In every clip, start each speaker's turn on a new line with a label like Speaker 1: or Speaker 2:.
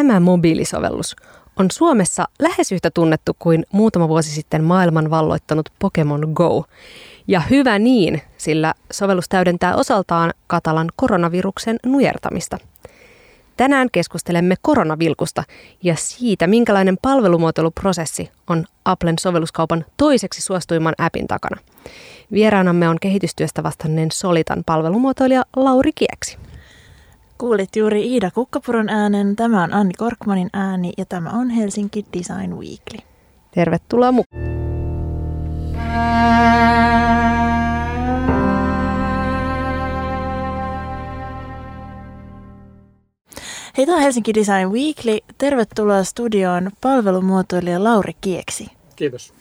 Speaker 1: Tämä mobiilisovellus on Suomessa lähes yhtä tunnettu kuin muutama vuosi sitten maailman valloittanut Pokemon Go. Ja hyvä niin, sillä sovellus täydentää osaltaan katalan koronaviruksen nujertamista. Tänään keskustelemme koronavilkusta ja siitä, minkälainen palvelumuotoiluprosessi on Applen sovelluskaupan toiseksi suostuimman appin takana. Vieraanamme on kehitystyöstä vastanneen Solitan palvelumuotoilija Lauri Kieksi.
Speaker 2: Kuulit juuri Iida Kukkapuron äänen, tämä on Anni Korkmanin ääni ja tämä on Helsinki Design Weekly.
Speaker 1: Tervetuloa mukaan.
Speaker 2: Hei, tämä on Helsinki Design Weekly. Tervetuloa studioon palvelumuotoilija Lauri Kieksi.
Speaker 3: Kiitos.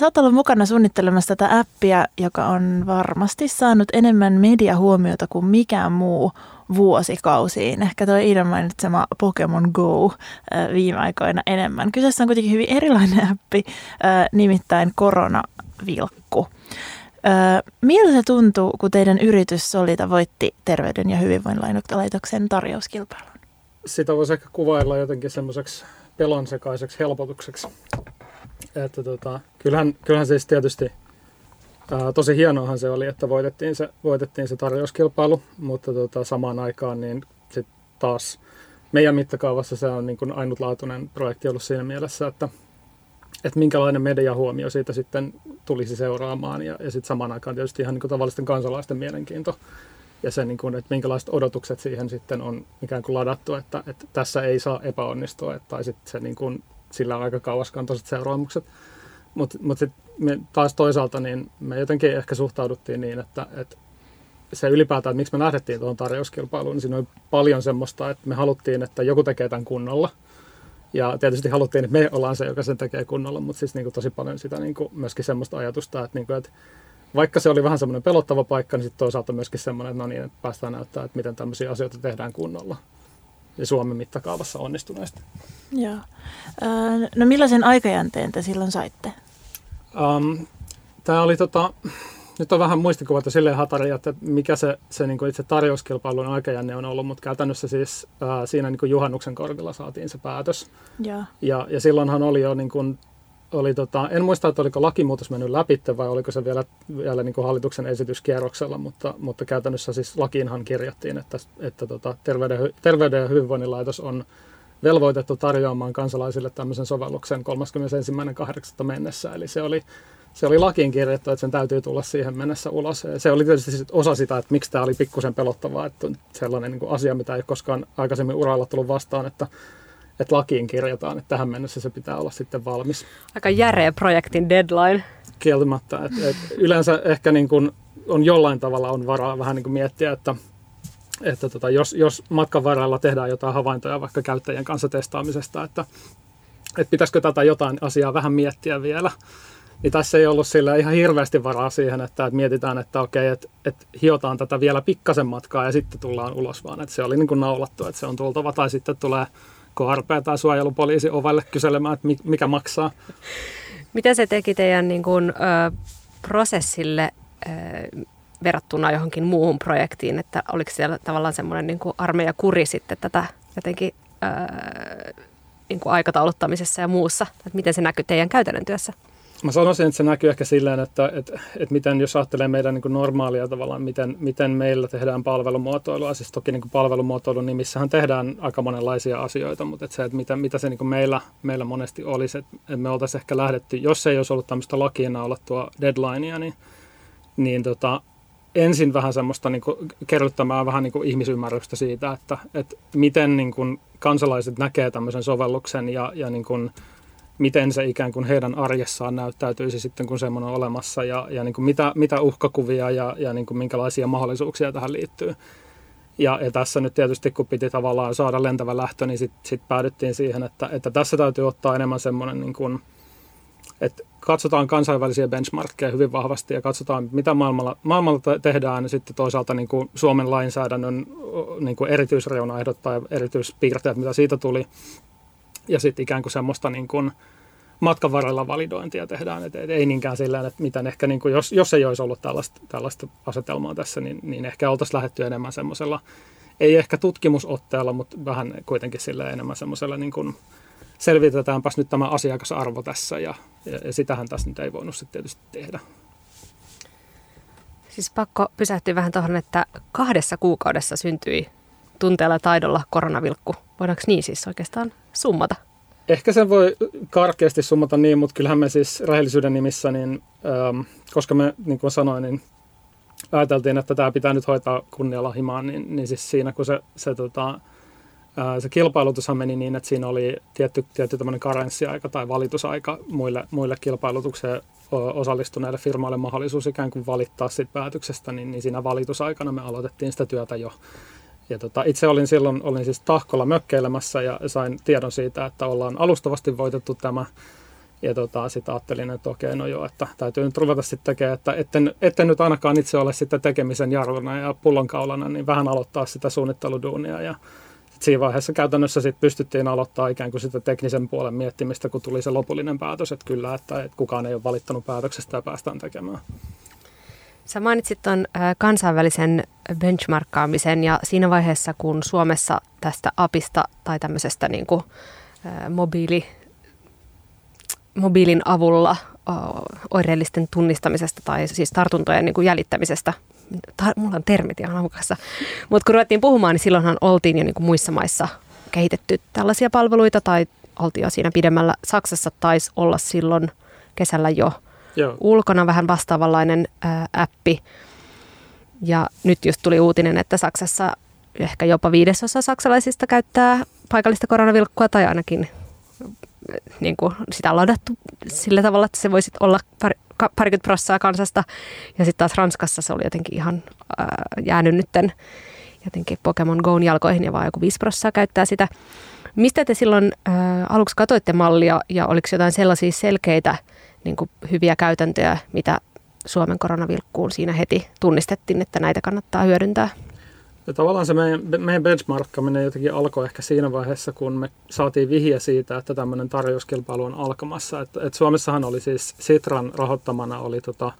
Speaker 2: Sä oot ollut mukana suunnittelemassa tätä appia, joka on varmasti saanut enemmän mediahuomiota kuin mikään muu vuosikausiin. Ehkä tuo Iidan mainitsema Pokemon Go viime aikoina enemmän. Kyseessä on kuitenkin hyvin erilainen appi, nimittäin Koronavilkku. Miltä se tuntuu, kun teidän yritys Solita voitti Terveyden ja hyvinvoinnin tarjouskilpailun?
Speaker 3: Sitä voisi ehkä kuvailla jotenkin semmoiseksi pelonsekaiseksi helpotukseksi. Että tota, kyllähän, kyllähän siis tietysti ää, tosi hienoahan se oli, että voitettiin se, voitettiin se tarjouskilpailu, mutta tota, samaan aikaan niin sit taas meidän mittakaavassa se on niin kuin ainutlaatuinen projekti ollut siinä mielessä, että, että minkälainen mediahuomio siitä sitten tulisi seuraamaan ja, ja sitten samaan aikaan tietysti ihan niin kuin tavallisten kansalaisten mielenkiinto ja se, niin kuin, että minkälaiset odotukset siihen sitten on ikään kuin ladattu, että, että tässä ei saa epäonnistua, että, tai sitten se niin kuin, sillä on aika kauaskantoiset seuraamukset. Mutta mut sitten taas toisaalta niin me jotenkin ehkä suhtauduttiin niin, että, että se ylipäätään, että miksi me lähdettiin tuohon tarjouskilpailuun, niin siinä oli paljon semmoista, että me haluttiin, että joku tekee tämän kunnolla. Ja tietysti haluttiin, että me ollaan se, joka sen tekee kunnolla, mutta siis niin kuin tosi paljon sitä niin kuin myöskin semmoista ajatusta, että, niin kuin, että vaikka se oli vähän semmoinen pelottava paikka, niin sitten toisaalta myöskin semmoinen, että no niin, että päästään näyttää, että miten tämmöisiä asioita tehdään kunnolla ja Suomen mittakaavassa onnistuneesti.
Speaker 2: Joo. No millaisen aikajänteen te silloin saitte?
Speaker 3: Um, Tämä oli tota, nyt on vähän muistikuvat silleen hatari, että mikä se, se niin kuin itse tarjouskilpailun aikajänne on ollut, mutta käytännössä siis ää, siinä niin kuin juhannuksen korvilla saatiin se päätös.
Speaker 2: Ja,
Speaker 3: ja, ja silloinhan oli jo niin kuin oli tota, en muista, että oliko lakimuutos mennyt läpi vai oliko se vielä, vielä niin kuin hallituksen esityskierroksella, mutta, mutta käytännössä siis lakiinhan kirjattiin, että, että tota, terveyden, terveyden ja hyvinvoinnin laitos on velvoitettu tarjoamaan kansalaisille tämmöisen sovelluksen 31.8. mennessä. Eli se oli, se oli lakiin kirjattu, että sen täytyy tulla siihen mennessä ulos. Se oli tietysti osa sitä, että miksi tämä oli pikkusen pelottavaa, että sellainen niin kuin asia, mitä ei koskaan aikaisemmin uralla tullut vastaan, että että lakiin kirjataan, että tähän mennessä se pitää olla sitten valmis.
Speaker 1: Aika järeä projektin deadline.
Speaker 3: Kieltämättä. Et, et yleensä ehkä niin kun on jollain tavalla on varaa vähän niin kuin miettiä, että, että tota, jos, jos matkan varrella tehdään jotain havaintoja vaikka käyttäjien kanssa testaamisesta, että, että pitäisikö tätä jotain asiaa vähän miettiä vielä, niin tässä ei ollut sillä ihan hirveästi varaa siihen, että, että mietitään, että okei, että, että hiotaan tätä vielä pikkasen matkaa ja sitten tullaan ulos, vaan että se oli niin kuin naulattu, että se on tultava tai sitten tulee KRP tai suojelupoliisi ovelle kyselemään, että mikä maksaa.
Speaker 1: Mitä se teki teidän niin kuin, ö, prosessille verrattuna johonkin muuhun projektiin, että oliko siellä tavallaan semmoinen niin armeija kuri sitten tätä jotenkin ö, niin kuin aikatauluttamisessa ja muussa, että miten se näkyy teidän käytännön työssä?
Speaker 3: Mä sanoisin, että se näkyy ehkä silleen, että, että, että miten jos ajattelee meidän niin normaalia tavallaan, miten, miten meillä tehdään palvelumuotoilua. Siis toki niin palvelumuotoilun nimissähän tehdään aika monenlaisia asioita, mutta että se, että mitä, mitä se niin meillä, meillä monesti olisi, että me oltaisiin ehkä lähdetty, jos ei olisi ollut tämmöistä lakiin naulattua deadlinea, niin, niin tota, ensin vähän semmoista niin kerryttämään vähän niin ihmisymmärrystä siitä, että, että miten niin kuin, kansalaiset näkee tämmöisen sovelluksen ja, ja niin kuin, miten se ikään kuin heidän arjessaan näyttäytyisi sitten, kun semmoinen on olemassa ja, ja niin kuin mitä, mitä uhkakuvia ja, ja niin kuin minkälaisia mahdollisuuksia tähän liittyy. Ja, ja tässä nyt tietysti, kun piti tavallaan saada lentävä lähtö, niin sitten sit päädyttiin siihen, että, että tässä täytyy ottaa enemmän semmoinen, niin kuin, että katsotaan kansainvälisiä benchmarkkeja hyvin vahvasti ja katsotaan, mitä maailmalla, maailmalla tehdään, ja sitten toisaalta niin kuin Suomen lainsäädännön niin kuin erityisreunaehdot tai erityispiirteet, mitä siitä tuli, ja sitten ikään kuin semmoista niin kuin matkan varrella validointia tehdään. Et, ei niinkään sillä että miten ehkä, niin kuin jos, jos ei olisi ollut tällaista, tällaista asetelmaa tässä, niin, niin ehkä oltaisiin lähdetty enemmän semmoisella ei ehkä tutkimusotteella, mutta vähän kuitenkin sille enemmän semmoisella niin kuin selvitetäänpäs nyt tämä asiakasarvo tässä ja, ja, ja sitähän tässä nyt ei voinut sitten tietysti tehdä.
Speaker 1: Siis pakko pysähtyä vähän tuohon, että kahdessa kuukaudessa syntyi tunteella taidolla koronavilkku. Voidaanko niin siis oikeastaan summata?
Speaker 3: Ehkä sen voi karkeasti summata niin, mutta kyllähän me siis rehellisyyden nimissä, niin, ähm, koska me, niin kuin sanoin, niin ajateltiin, että tämä pitää nyt hoitaa kunnialla himaan, niin, niin siis siinä kun se, se, tota, se kilpailutushan meni niin, että siinä oli tietty, tietty tämmöinen karenssiaika tai valitusaika muille, muille kilpailutukseen osallistuneille firmoille mahdollisuus ikään kuin valittaa siitä päätöksestä, niin, niin siinä valitusaikana me aloitettiin sitä työtä jo. Ja tota, itse olin silloin olin siis Tahkolla mökkeilemässä ja sain tiedon siitä, että ollaan alustavasti voitettu tämä ja tota, sitten ajattelin, että okei, no joo, että täytyy nyt ruveta sitten tekemään, että etten, etten nyt ainakaan itse ole sitten tekemisen jarruna ja pullonkaulana, niin vähän aloittaa sitä suunnitteluduunia. Ja siinä vaiheessa käytännössä sitten pystyttiin aloittaa ikään kuin sitä teknisen puolen miettimistä, kun tuli se lopullinen päätös, että kyllä, että, että kukaan ei ole valittanut päätöksestä ja päästään tekemään.
Speaker 1: Sä mainitsit tuon kansainvälisen benchmarkkaamisen ja siinä vaiheessa, kun Suomessa tästä apista tai tämmöisestä niin kuin, mobiili mobiilin avulla oireellisten tunnistamisesta tai siis tartuntojen niin kuin jäljittämisestä. Tar- mulla on termit ihan aukassa. Mutta kun ruvettiin puhumaan, niin silloinhan oltiin jo niin kuin muissa maissa kehitetty tällaisia palveluita tai oltiin jo siinä pidemmällä. Saksassa taisi olla silloin kesällä jo Joo. ulkona vähän vastaavanlainen ää, appi. Ja nyt just tuli uutinen, että Saksassa ehkä jopa viidesosa saksalaisista käyttää paikallista koronavilkkua tai ainakin niin kuin sitä ladattu sillä tavalla, että se voisi olla parikymmentä prossaa kansasta. Ja sitten taas Ranskassa se oli jotenkin ihan ää, jäänyt nytten jotenkin Pokemon Goon jalkoihin ja vaan joku 5 prossaa käyttää sitä. Mistä te silloin ää, aluksi katoitte mallia ja oliko jotain sellaisia selkeitä niin kuin hyviä käytäntöjä, mitä Suomen koronavilkkuun siinä heti tunnistettiin, että näitä kannattaa hyödyntää?
Speaker 3: Ja tavallaan se meidän, meidän benchmarkkaminen jotenkin alkoi ehkä siinä vaiheessa, kun me saatiin vihje siitä, että tämmöinen tarjouskilpailu on alkamassa. Et, et Suomessahan oli siis Sitran rahoittamana oli tota,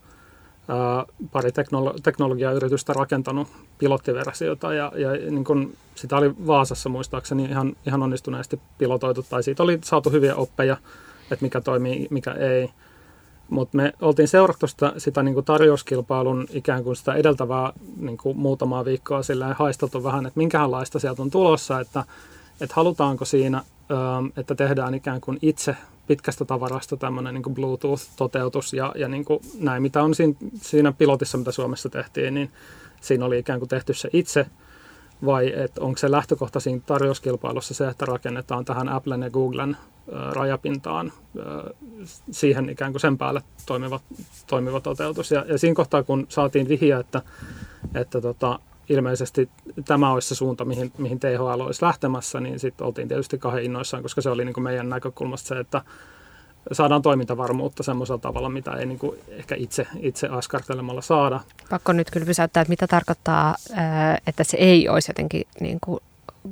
Speaker 3: ää, pari teknolo- teknologiayritystä rakentanut pilottiversiota ja, ja niin kun sitä oli Vaasassa muistaakseni ihan, ihan onnistuneesti pilotoitu tai siitä oli saatu hyviä oppeja, että mikä toimii, mikä ei. Mutta me oltiin seurattu sitä, sitä niin kuin tarjouskilpailun ikään kuin sitä edeltävää niin kuin muutamaa viikkoa sillä haisteltu vähän, että minkälaista sieltä on tulossa, että, että halutaanko siinä, että tehdään ikään kuin itse pitkästä tavarasta tämmöinen niin Bluetooth-toteutus ja, ja niin kuin näin, mitä on siinä, siinä pilotissa, mitä Suomessa tehtiin, niin siinä oli ikään kuin tehty se itse – vai että onko se lähtökohta siinä tarjouskilpailussa se, että rakennetaan tähän Applen ja Googlen rajapintaan siihen ikään kuin sen päälle toimiva, toimiva toteutus. Ja, ja siinä kohtaa, kun saatiin vihja, että, että tota, ilmeisesti tämä olisi se suunta, mihin, mihin THL olisi lähtemässä, niin sitten oltiin tietysti kahden innoissaan, koska se oli niin kuin meidän näkökulmasta se, että saadaan toimintavarmuutta semmoisella tavalla, mitä ei niin kuin ehkä itse, itse askartelemalla saada.
Speaker 1: Pakko nyt kyllä pysäyttää, että mitä tarkoittaa, että se ei olisi jotenkin niin kuin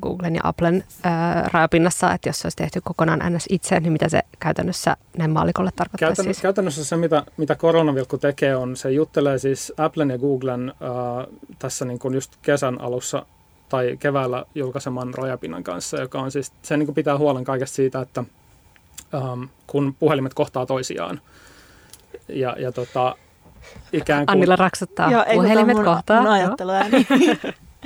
Speaker 1: Googlen ja Applen ää, rajapinnassa, että jos se olisi tehty kokonaan NS itse, niin mitä se käytännössä näin maalikolle tarkoittaa
Speaker 3: Käytän,
Speaker 1: siis?
Speaker 3: Käytännössä se, mitä, mitä koronavilkku tekee, on se juttelee siis Applen ja Googlen ää, tässä niin kuin just kesän alussa tai keväällä julkaiseman rajapinnan kanssa, joka on siis, se niin kuin pitää huolen kaikesta siitä, että ähm, kun puhelimet kohtaa toisiaan. Ja, ja tota, ikään kuin...
Speaker 1: Annilla raksuttaa Joo, puhelimet mun, kohtaa. Mun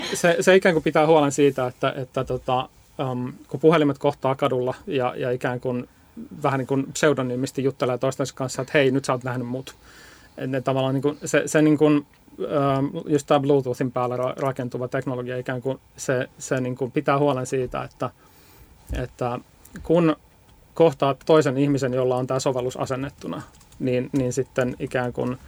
Speaker 3: se, se ikään kuin pitää huolen siitä, että, että tota, um, kun puhelimet kohtaa kadulla ja, ja ikään kuin vähän niin kuin pseudonyymisti juttelee toistensa kanssa, että hei, nyt sä oot nähnyt mut. Ne tavallaan niin kuin, se, se niin kuin, um, just tämä Bluetoothin päällä rakentuva teknologia ikään kuin se, se niin kuin pitää huolen siitä, että, että kun kohtaat toisen ihmisen, jolla on tämä sovellus asennettuna, niin, niin sitten ikään kuin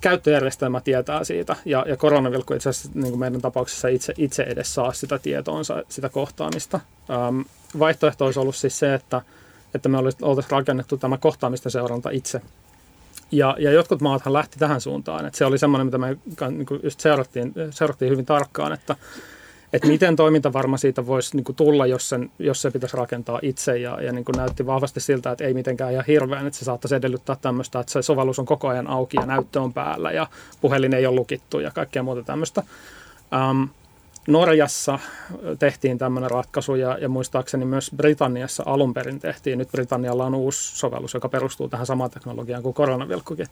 Speaker 3: käyttöjärjestelmä tietää siitä. Ja, ja koronavilkku itse asiassa niin kuin meidän tapauksessa itse, itse edes saa sitä tietoonsa, sitä kohtaamista. Ähm, vaihtoehto olisi ollut siis se, että, että me oltaisiin rakennettu tämä kohtaamisten seuranta itse. Ja, ja jotkut maathan lähti tähän suuntaan. Että se oli semmoinen, mitä me niin kuin just seurattiin, seurattiin hyvin tarkkaan, että että miten toimintavarma siitä voisi niin kuin tulla, jos, sen, jos se pitäisi rakentaa itse. Ja, ja niin kuin näytti vahvasti siltä, että ei mitenkään ihan hirveän, että se saattaisi edellyttää tämmöistä, että se sovellus on koko ajan auki ja näyttö on päällä ja puhelin ei ole lukittu ja kaikkea muuta tämmöistä. Um, Norjassa tehtiin tämmöinen ratkaisu ja, ja muistaakseni myös Britanniassa alun perin tehtiin. Nyt Britannialla on uusi sovellus, joka perustuu tähän samaan teknologiaan kuin koronavilkkukin.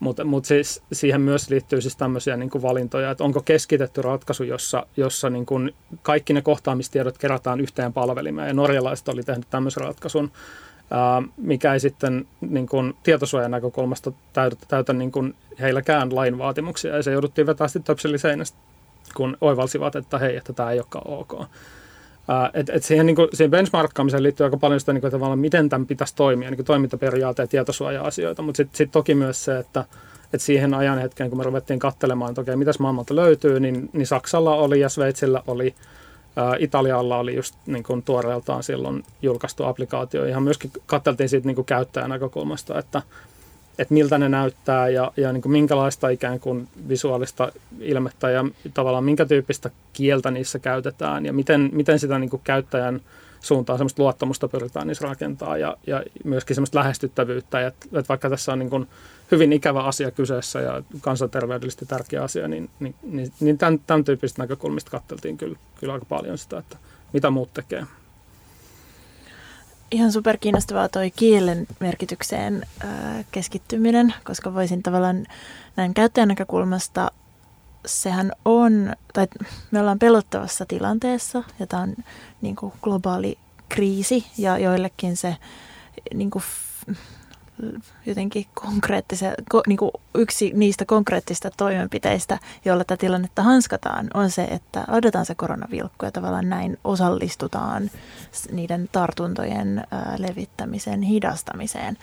Speaker 3: Mutta mut siis siihen myös liittyy siis tämmöisiä niin kuin valintoja, että onko keskitetty ratkaisu, jossa, jossa niin kuin kaikki ne kohtaamistiedot kerätään yhteen palvelimeen. Ja norjalaiset oli tehnyt tämmöisen ratkaisun, ää, mikä ei sitten niin kuin tietosuojan näkökulmasta täytä, täytä niin kuin heilläkään lain vaatimuksia. Ja se jouduttiin vetää sitten kun oivalsivat, että hei, että tämä ei olekaan ok. Et, et siihen, niin kuin, siihen benchmarkkaamiseen liittyy aika paljon sitä, niin kuin, tavallaan, miten tämän pitäisi toimia, niin toimintaperiaate ja tietosuoja-asioita, mutta sitten sit toki myös se, että et siihen ajan hetkeen, kun me ruvettiin katselemaan, että okei, mitäs maailmalta löytyy, niin, niin Saksalla oli ja Sveitsillä oli, ää, Italialla oli just niin kuin tuoreeltaan silloin julkaistu applikaatio. Ihan myöskin katseltiin siitä niin kuin käyttäjän näkökulmasta, että että miltä ne näyttää ja, ja niin kuin minkälaista ikään kuin visuaalista ilmettä ja tavallaan minkä tyyppistä kieltä niissä käytetään ja miten, miten sitä niin kuin käyttäjän suuntaan semmoista luottamusta pyritään niissä rakentaa ja, ja myöskin semmoista lähestyttävyyttä. Että, että vaikka tässä on niin kuin hyvin ikävä asia kyseessä ja kansanterveydellisesti tärkeä asia, niin, niin, niin, niin tämän, tämän tyyppisistä näkökulmista katseltiin kyllä, kyllä aika paljon sitä, että mitä muut tekee
Speaker 2: ihan super kiinnostavaa toi kielen merkitykseen keskittyminen, koska voisin tavallaan näin käyttäjän näkökulmasta sehän on, tai me ollaan pelottavassa tilanteessa ja tämä on niin kuin globaali kriisi ja joillekin se niin kuin, jotenkin konkreettisen, niin kuin yksi niistä konkreettista toimenpiteistä, joilla tätä tilannetta hanskataan, on se, että odotetaan se koronavilkku ja tavallaan näin osallistutaan niiden tartuntojen levittämisen hidastamiseen.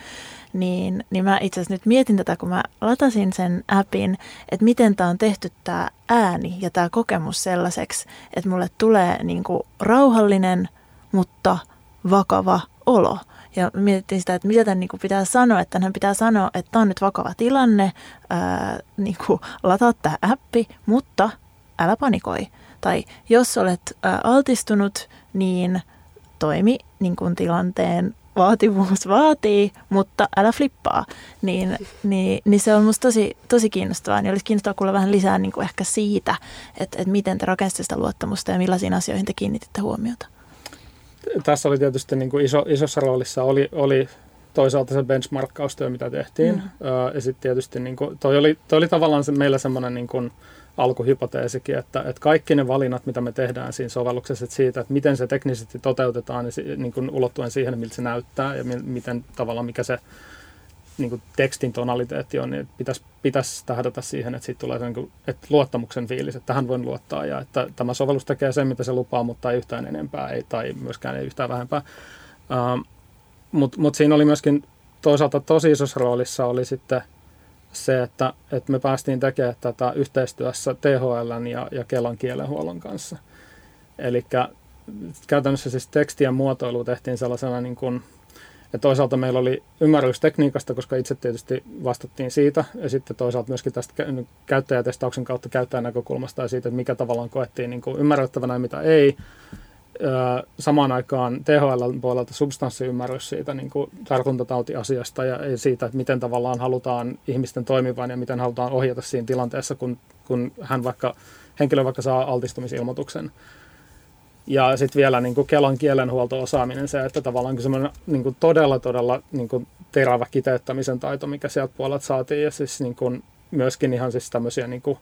Speaker 2: Niin, niin mä itse asiassa nyt mietin tätä, kun mä latasin sen appin, että miten tämä on tehty tämä ääni ja tämä kokemus sellaiseksi, että mulle tulee niin kuin rauhallinen, mutta vakava olo. Ja mietittiin sitä, että mitä tämän niin kuin pitää sanoa, että hän pitää sanoa, että tämä on nyt vakava tilanne, ää, niin kuin lataa tämä appi, mutta älä panikoi. Tai jos olet ää, altistunut, niin toimi niin kuin tilanteen vaativuus vaatii, mutta älä flippaa. Niin, niin, niin se on musta tosi, tosi kiinnostavaa. Niin olisi kiinnostavaa kuulla vähän lisää niin kuin ehkä siitä, että, että miten te rakensitte sitä luottamusta ja millaisiin asioihin te kiinnititte huomiota
Speaker 3: tässä oli tietysti niin kuin iso, isossa roolissa oli, oli toisaalta se benchmarkkaustyö, mitä tehtiin. Mm. ja sitten tietysti niin kuin, toi, oli, toi oli tavallaan se, meillä semmoinen niin kuin alkuhypoteesikin, että, että kaikki ne valinnat, mitä me tehdään siinä sovelluksessa, että siitä, että miten se teknisesti toteutetaan, niin, niin kuin ulottuen siihen, miltä se näyttää ja miten tavallaan mikä se niin kuin tekstin tonaliteetti on, niin pitäisi, pitäisi tähdätä siihen, että siitä tulee se, niin kuin, että luottamuksen fiilis, että tähän voin luottaa ja että tämä sovellus tekee sen, mitä se lupaa, mutta ei yhtään enempää ei, tai myöskään ei yhtään vähempää. Uh, Mutta mut siinä oli myöskin toisaalta tosi isossa roolissa oli sitten se, että, että me päästiin tekemään tätä yhteistyössä THL ja, ja Kelan kielenhuollon kanssa. Eli käytännössä siis tekstien muotoilu tehtiin sellaisena niin kuin ja toisaalta meillä oli ymmärrys tekniikasta, koska itse tietysti vastattiin siitä, ja sitten toisaalta myöskin tästä käyttäjätestauksen kautta käyttäjän näkökulmasta ja siitä, että mikä tavallaan koettiin niin kuin ymmärrettävänä ja mitä ei. Samaan aikaan THL puolelta substanssiymmärrys siitä niin kuin tartuntatautiasiasta ja siitä, että miten tavallaan halutaan ihmisten toimivan ja miten halutaan ohjata siinä tilanteessa, kun, kun hän vaikka, henkilö vaikka saa altistumisilmoituksen ja sitten vielä niin kuin Kelan kielenhuolto-osaaminen, se, että tavallaan semmoinen niin kuin todella, todella niin kuin terävä kiteyttämisen taito, mikä sieltä puolelta saatiin. Ja siis niin kuin myöskin ihan siis tämmöisiä, niin kuin,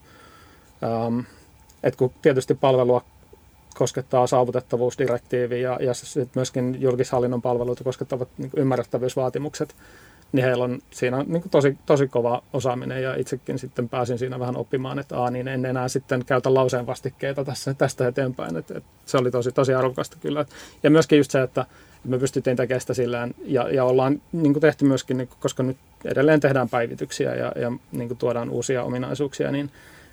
Speaker 3: ähm, että kun tietysti palvelua koskettaa saavutettavuusdirektiivi ja, ja sitten myöskin julkishallinnon palveluita koskettavat niin ymmärrettävyysvaatimukset, niin heillä on siinä niin kuin tosi, tosi kova osaaminen ja itsekin sitten pääsin siinä vähän oppimaan, että aa, niin en enää sitten käytä lauseen vastikkeita tässä, tästä eteenpäin. että että se oli tosi, tosi arvokasta kyllä. Ja myöskin just se, että me pystyttiin tekemään sitä sillään ja, ja ollaan niin kuin tehty myöskin, niin kuin, koska nyt edelleen tehdään päivityksiä ja, ja niin kuin tuodaan uusia ominaisuuksia, niin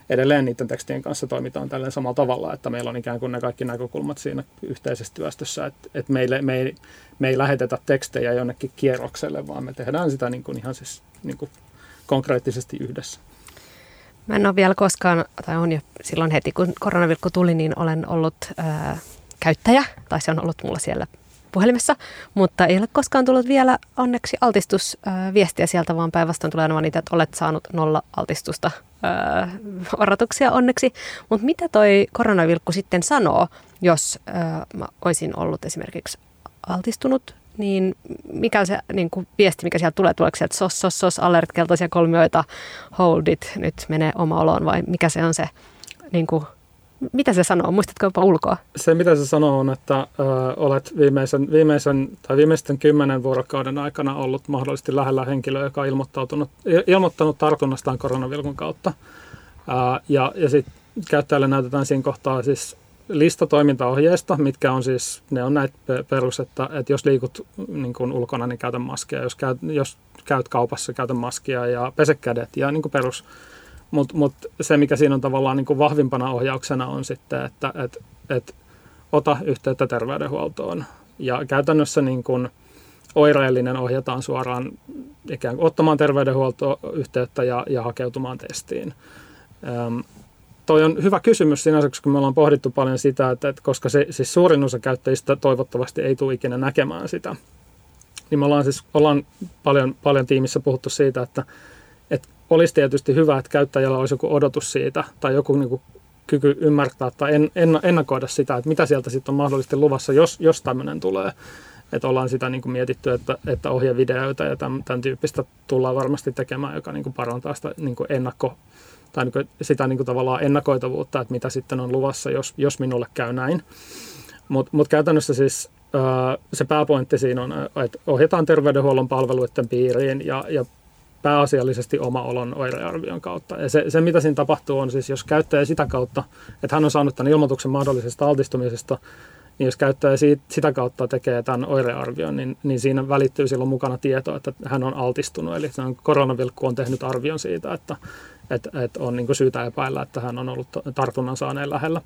Speaker 3: edelleen niiden tekstien kanssa toimitaan tällä samalla tavalla, että meillä on ikään kuin ne kaikki näkökulmat siinä yhteisessä työstössä, että, että meille, me, ei, me ei lähetetä tekstejä jonnekin kierrokselle, vaan me tehdään sitä niin kuin ihan siis niin kuin konkreettisesti yhdessä.
Speaker 1: Mä en ole vielä koskaan, tai on jo silloin heti kun koronavirkku tuli, niin olen ollut ää, käyttäjä, tai se on ollut mulla siellä puhelimessa, mutta ei ole koskaan tullut vielä onneksi altistusviestiä sieltä, vaan päinvastoin tulee aina niitä, että olet saanut nolla altistusta odotuksia onneksi. Mutta mitä toi koronavilkku sitten sanoo, jos mä olisin ollut esimerkiksi altistunut niin mikä se niin kuin viesti, mikä sieltä tulee, tuleeko sieltä sos, sos, sos, alert, keltaisia kolmioita, hold it, nyt menee oma oloon vai mikä se on se, niin kuin, mitä se sanoo, muistatko jopa ulkoa?
Speaker 3: Se mitä se sanoo on, että ö, olet viimeisen, viimeisen tai viimeisten kymmenen vuorokauden aikana ollut mahdollisesti lähellä henkilöä, joka on ilmoittautunut, ilmoittanut tartunnastaan koronavilkun kautta. Ö, ja ja sitten käyttäjälle näytetään siinä kohtaa siis lista toimintaohjeista, mitkä on siis, ne on näitä perus, että, että jos liikut niin kuin ulkona, niin käytä maskia, jos käyt, jos käyt kaupassa, käytä maskia ja pese kädet ja niin kuin perus. Mutta mut se, mikä siinä on tavallaan niin kuin vahvimpana ohjauksena on sitten, että et, et ota yhteyttä terveydenhuoltoon. Ja käytännössä niin kuin oireellinen ohjataan suoraan ikään kuin ottamaan terveydenhuoltoyhteyttä ja, ja hakeutumaan testiin. Öm, toi on hyvä kysymys sinänsä, koska me ollaan pohdittu paljon sitä, että, että koska se, siis suurin osa käyttäjistä toivottavasti ei tule ikinä näkemään sitä, niin me ollaan siis ollaan paljon, paljon tiimissä puhuttu siitä, että, että olisi tietysti hyvä, että käyttäjällä olisi joku odotus siitä tai joku niin kuin kyky ymmärtää tai en, en, ennakoida sitä, että mitä sieltä sitten on mahdollisesti luvassa, jos, jos tämmöinen tulee. Että ollaan sitä niin kuin mietitty, että, että ohjevideoita ja tämän, tämän tyyppistä tullaan varmasti tekemään, joka niin kuin parantaa sitä niin kuin ennakko, tai niin sitä niin kuin tavallaan ennakoitavuutta, että mitä sitten on luvassa, jos, jos minulle käy näin. Mutta mut käytännössä siis se pääpointti siinä on, että ohjataan terveydenhuollon palveluiden piiriin ja, ja pääasiallisesti oma olon oirearvion kautta. Ja se, se, mitä siinä tapahtuu, on siis, jos käyttäjä sitä kautta, että hän on saanut tämän ilmoituksen mahdollisesta altistumisesta, niin jos käyttäjä siitä, sitä kautta tekee tämän oirearvion, niin, niin siinä välittyy silloin mukana tieto, että hän on altistunut. Eli koronavilkku on tehnyt arvion siitä, että että et on niin syytä epäillä, että hän on ollut tartunnan saaneen lähellä.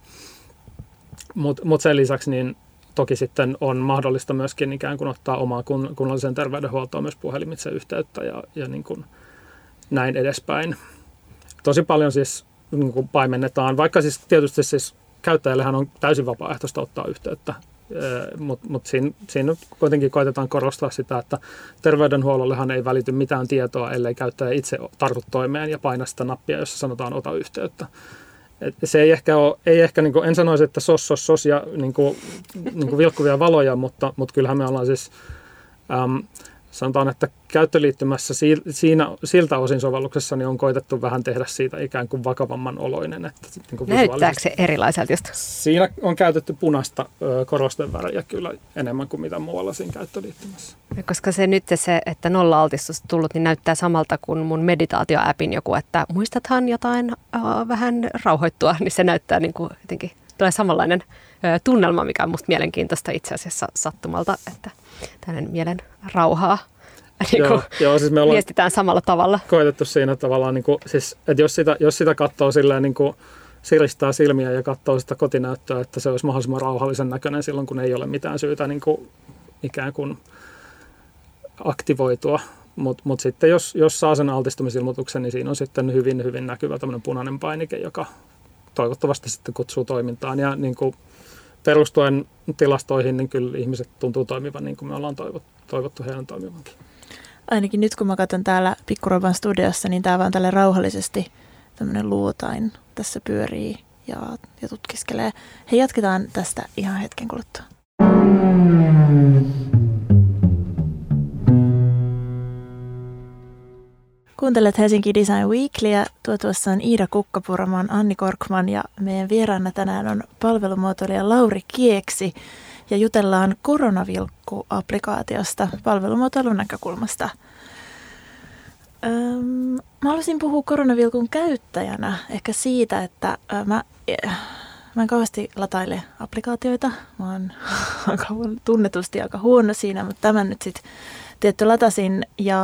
Speaker 3: Mutta mut sen lisäksi niin toki sitten on mahdollista myöskin ikään kuin ottaa omaa kun, kunnalliseen terveydenhuoltoon myös puhelimitse yhteyttä ja, ja niin kuin näin edespäin. Tosi paljon siis niin kuin paimennetaan, vaikka siis tietysti siis käyttäjällehän on täysin vapaaehtoista ottaa yhteyttä mutta mut siinä, siinä kuitenkin koitetaan korostaa sitä, että terveydenhuollollehan ei välity mitään tietoa, ellei käyttäjä itse tartu toimeen ja paina sitä nappia, jossa sanotaan ota yhteyttä. Et se ei ehkä, ole, ei ehkä niin kuin, en sanoisi, että sos, sos, sos ja niin kuin, niin kuin vilkkuvia valoja, mutta, mutta kyllähän me ollaan siis äm, sanotaan, että käyttöliittymässä siinä, siltä osin sovelluksessa niin on koitettu vähän tehdä siitä ikään kuin vakavamman oloinen. Että
Speaker 1: niin kuin Näyttääkö se erilaiselta just?
Speaker 3: Siinä on käytetty punaista korosteväriä kyllä enemmän kuin mitä muualla siinä käyttöliittymässä.
Speaker 1: Koska se nyt se, että nolla altistus tullut, niin näyttää samalta kuin mun meditaatioäpin joku, että muistathan jotain uh, vähän rauhoittua, niin se näyttää niin kuin jotenkin, tulee samanlainen tunnelma, mikä on musta mielenkiintoista itse asiassa sattumalta, että tällainen mielen rauhaa niin joo, joo, siis me ollaan viestitään samalla tavalla.
Speaker 3: Koitettu siinä tavallaan, niin kuin, siis, että jos sitä, jos sitä katsoo silleen niin kuin, siristää silmiä ja katsoo sitä kotinäyttöä, että se olisi mahdollisimman rauhallisen näköinen silloin, kun ei ole mitään syytä niin kuin, ikään kuin aktivoitua. Mutta mut sitten jos, jos saa sen altistumisilmoituksen, niin siinä on sitten hyvin, hyvin näkyvä tämmöinen punainen painike, joka toivottavasti sitten kutsuu toimintaan. Ja niin kuin perustuen tilastoihin, niin kyllä ihmiset tuntuu toimivan niin kuin me ollaan toivottu, toivottu heidän toimivankin.
Speaker 2: Ainakin nyt kun mä katson täällä Pikkurovan studiossa, niin tää vaan tälle rauhallisesti tämmöinen luotain tässä pyörii ja, ja tutkiskelee. Hei, jatketaan tästä ihan hetken kuluttua. Kuuntelet Helsinki Design Weeklyä. Tuo tuossa on Iida Kukkapuraman, Anni Korkman ja meidän vieraana tänään on palvelumuotoilija Lauri Kieksi. Ja jutellaan koronavilkku-applikaatiosta palvelumuotoilun näkökulmasta. Öm, mä haluaisin puhua koronavilkun käyttäjänä ehkä siitä, että mä, mä en kauheasti lataile applikaatioita. Mä oon tunnetusti aika huono siinä, mutta tämän nyt sitten tietty latasin ja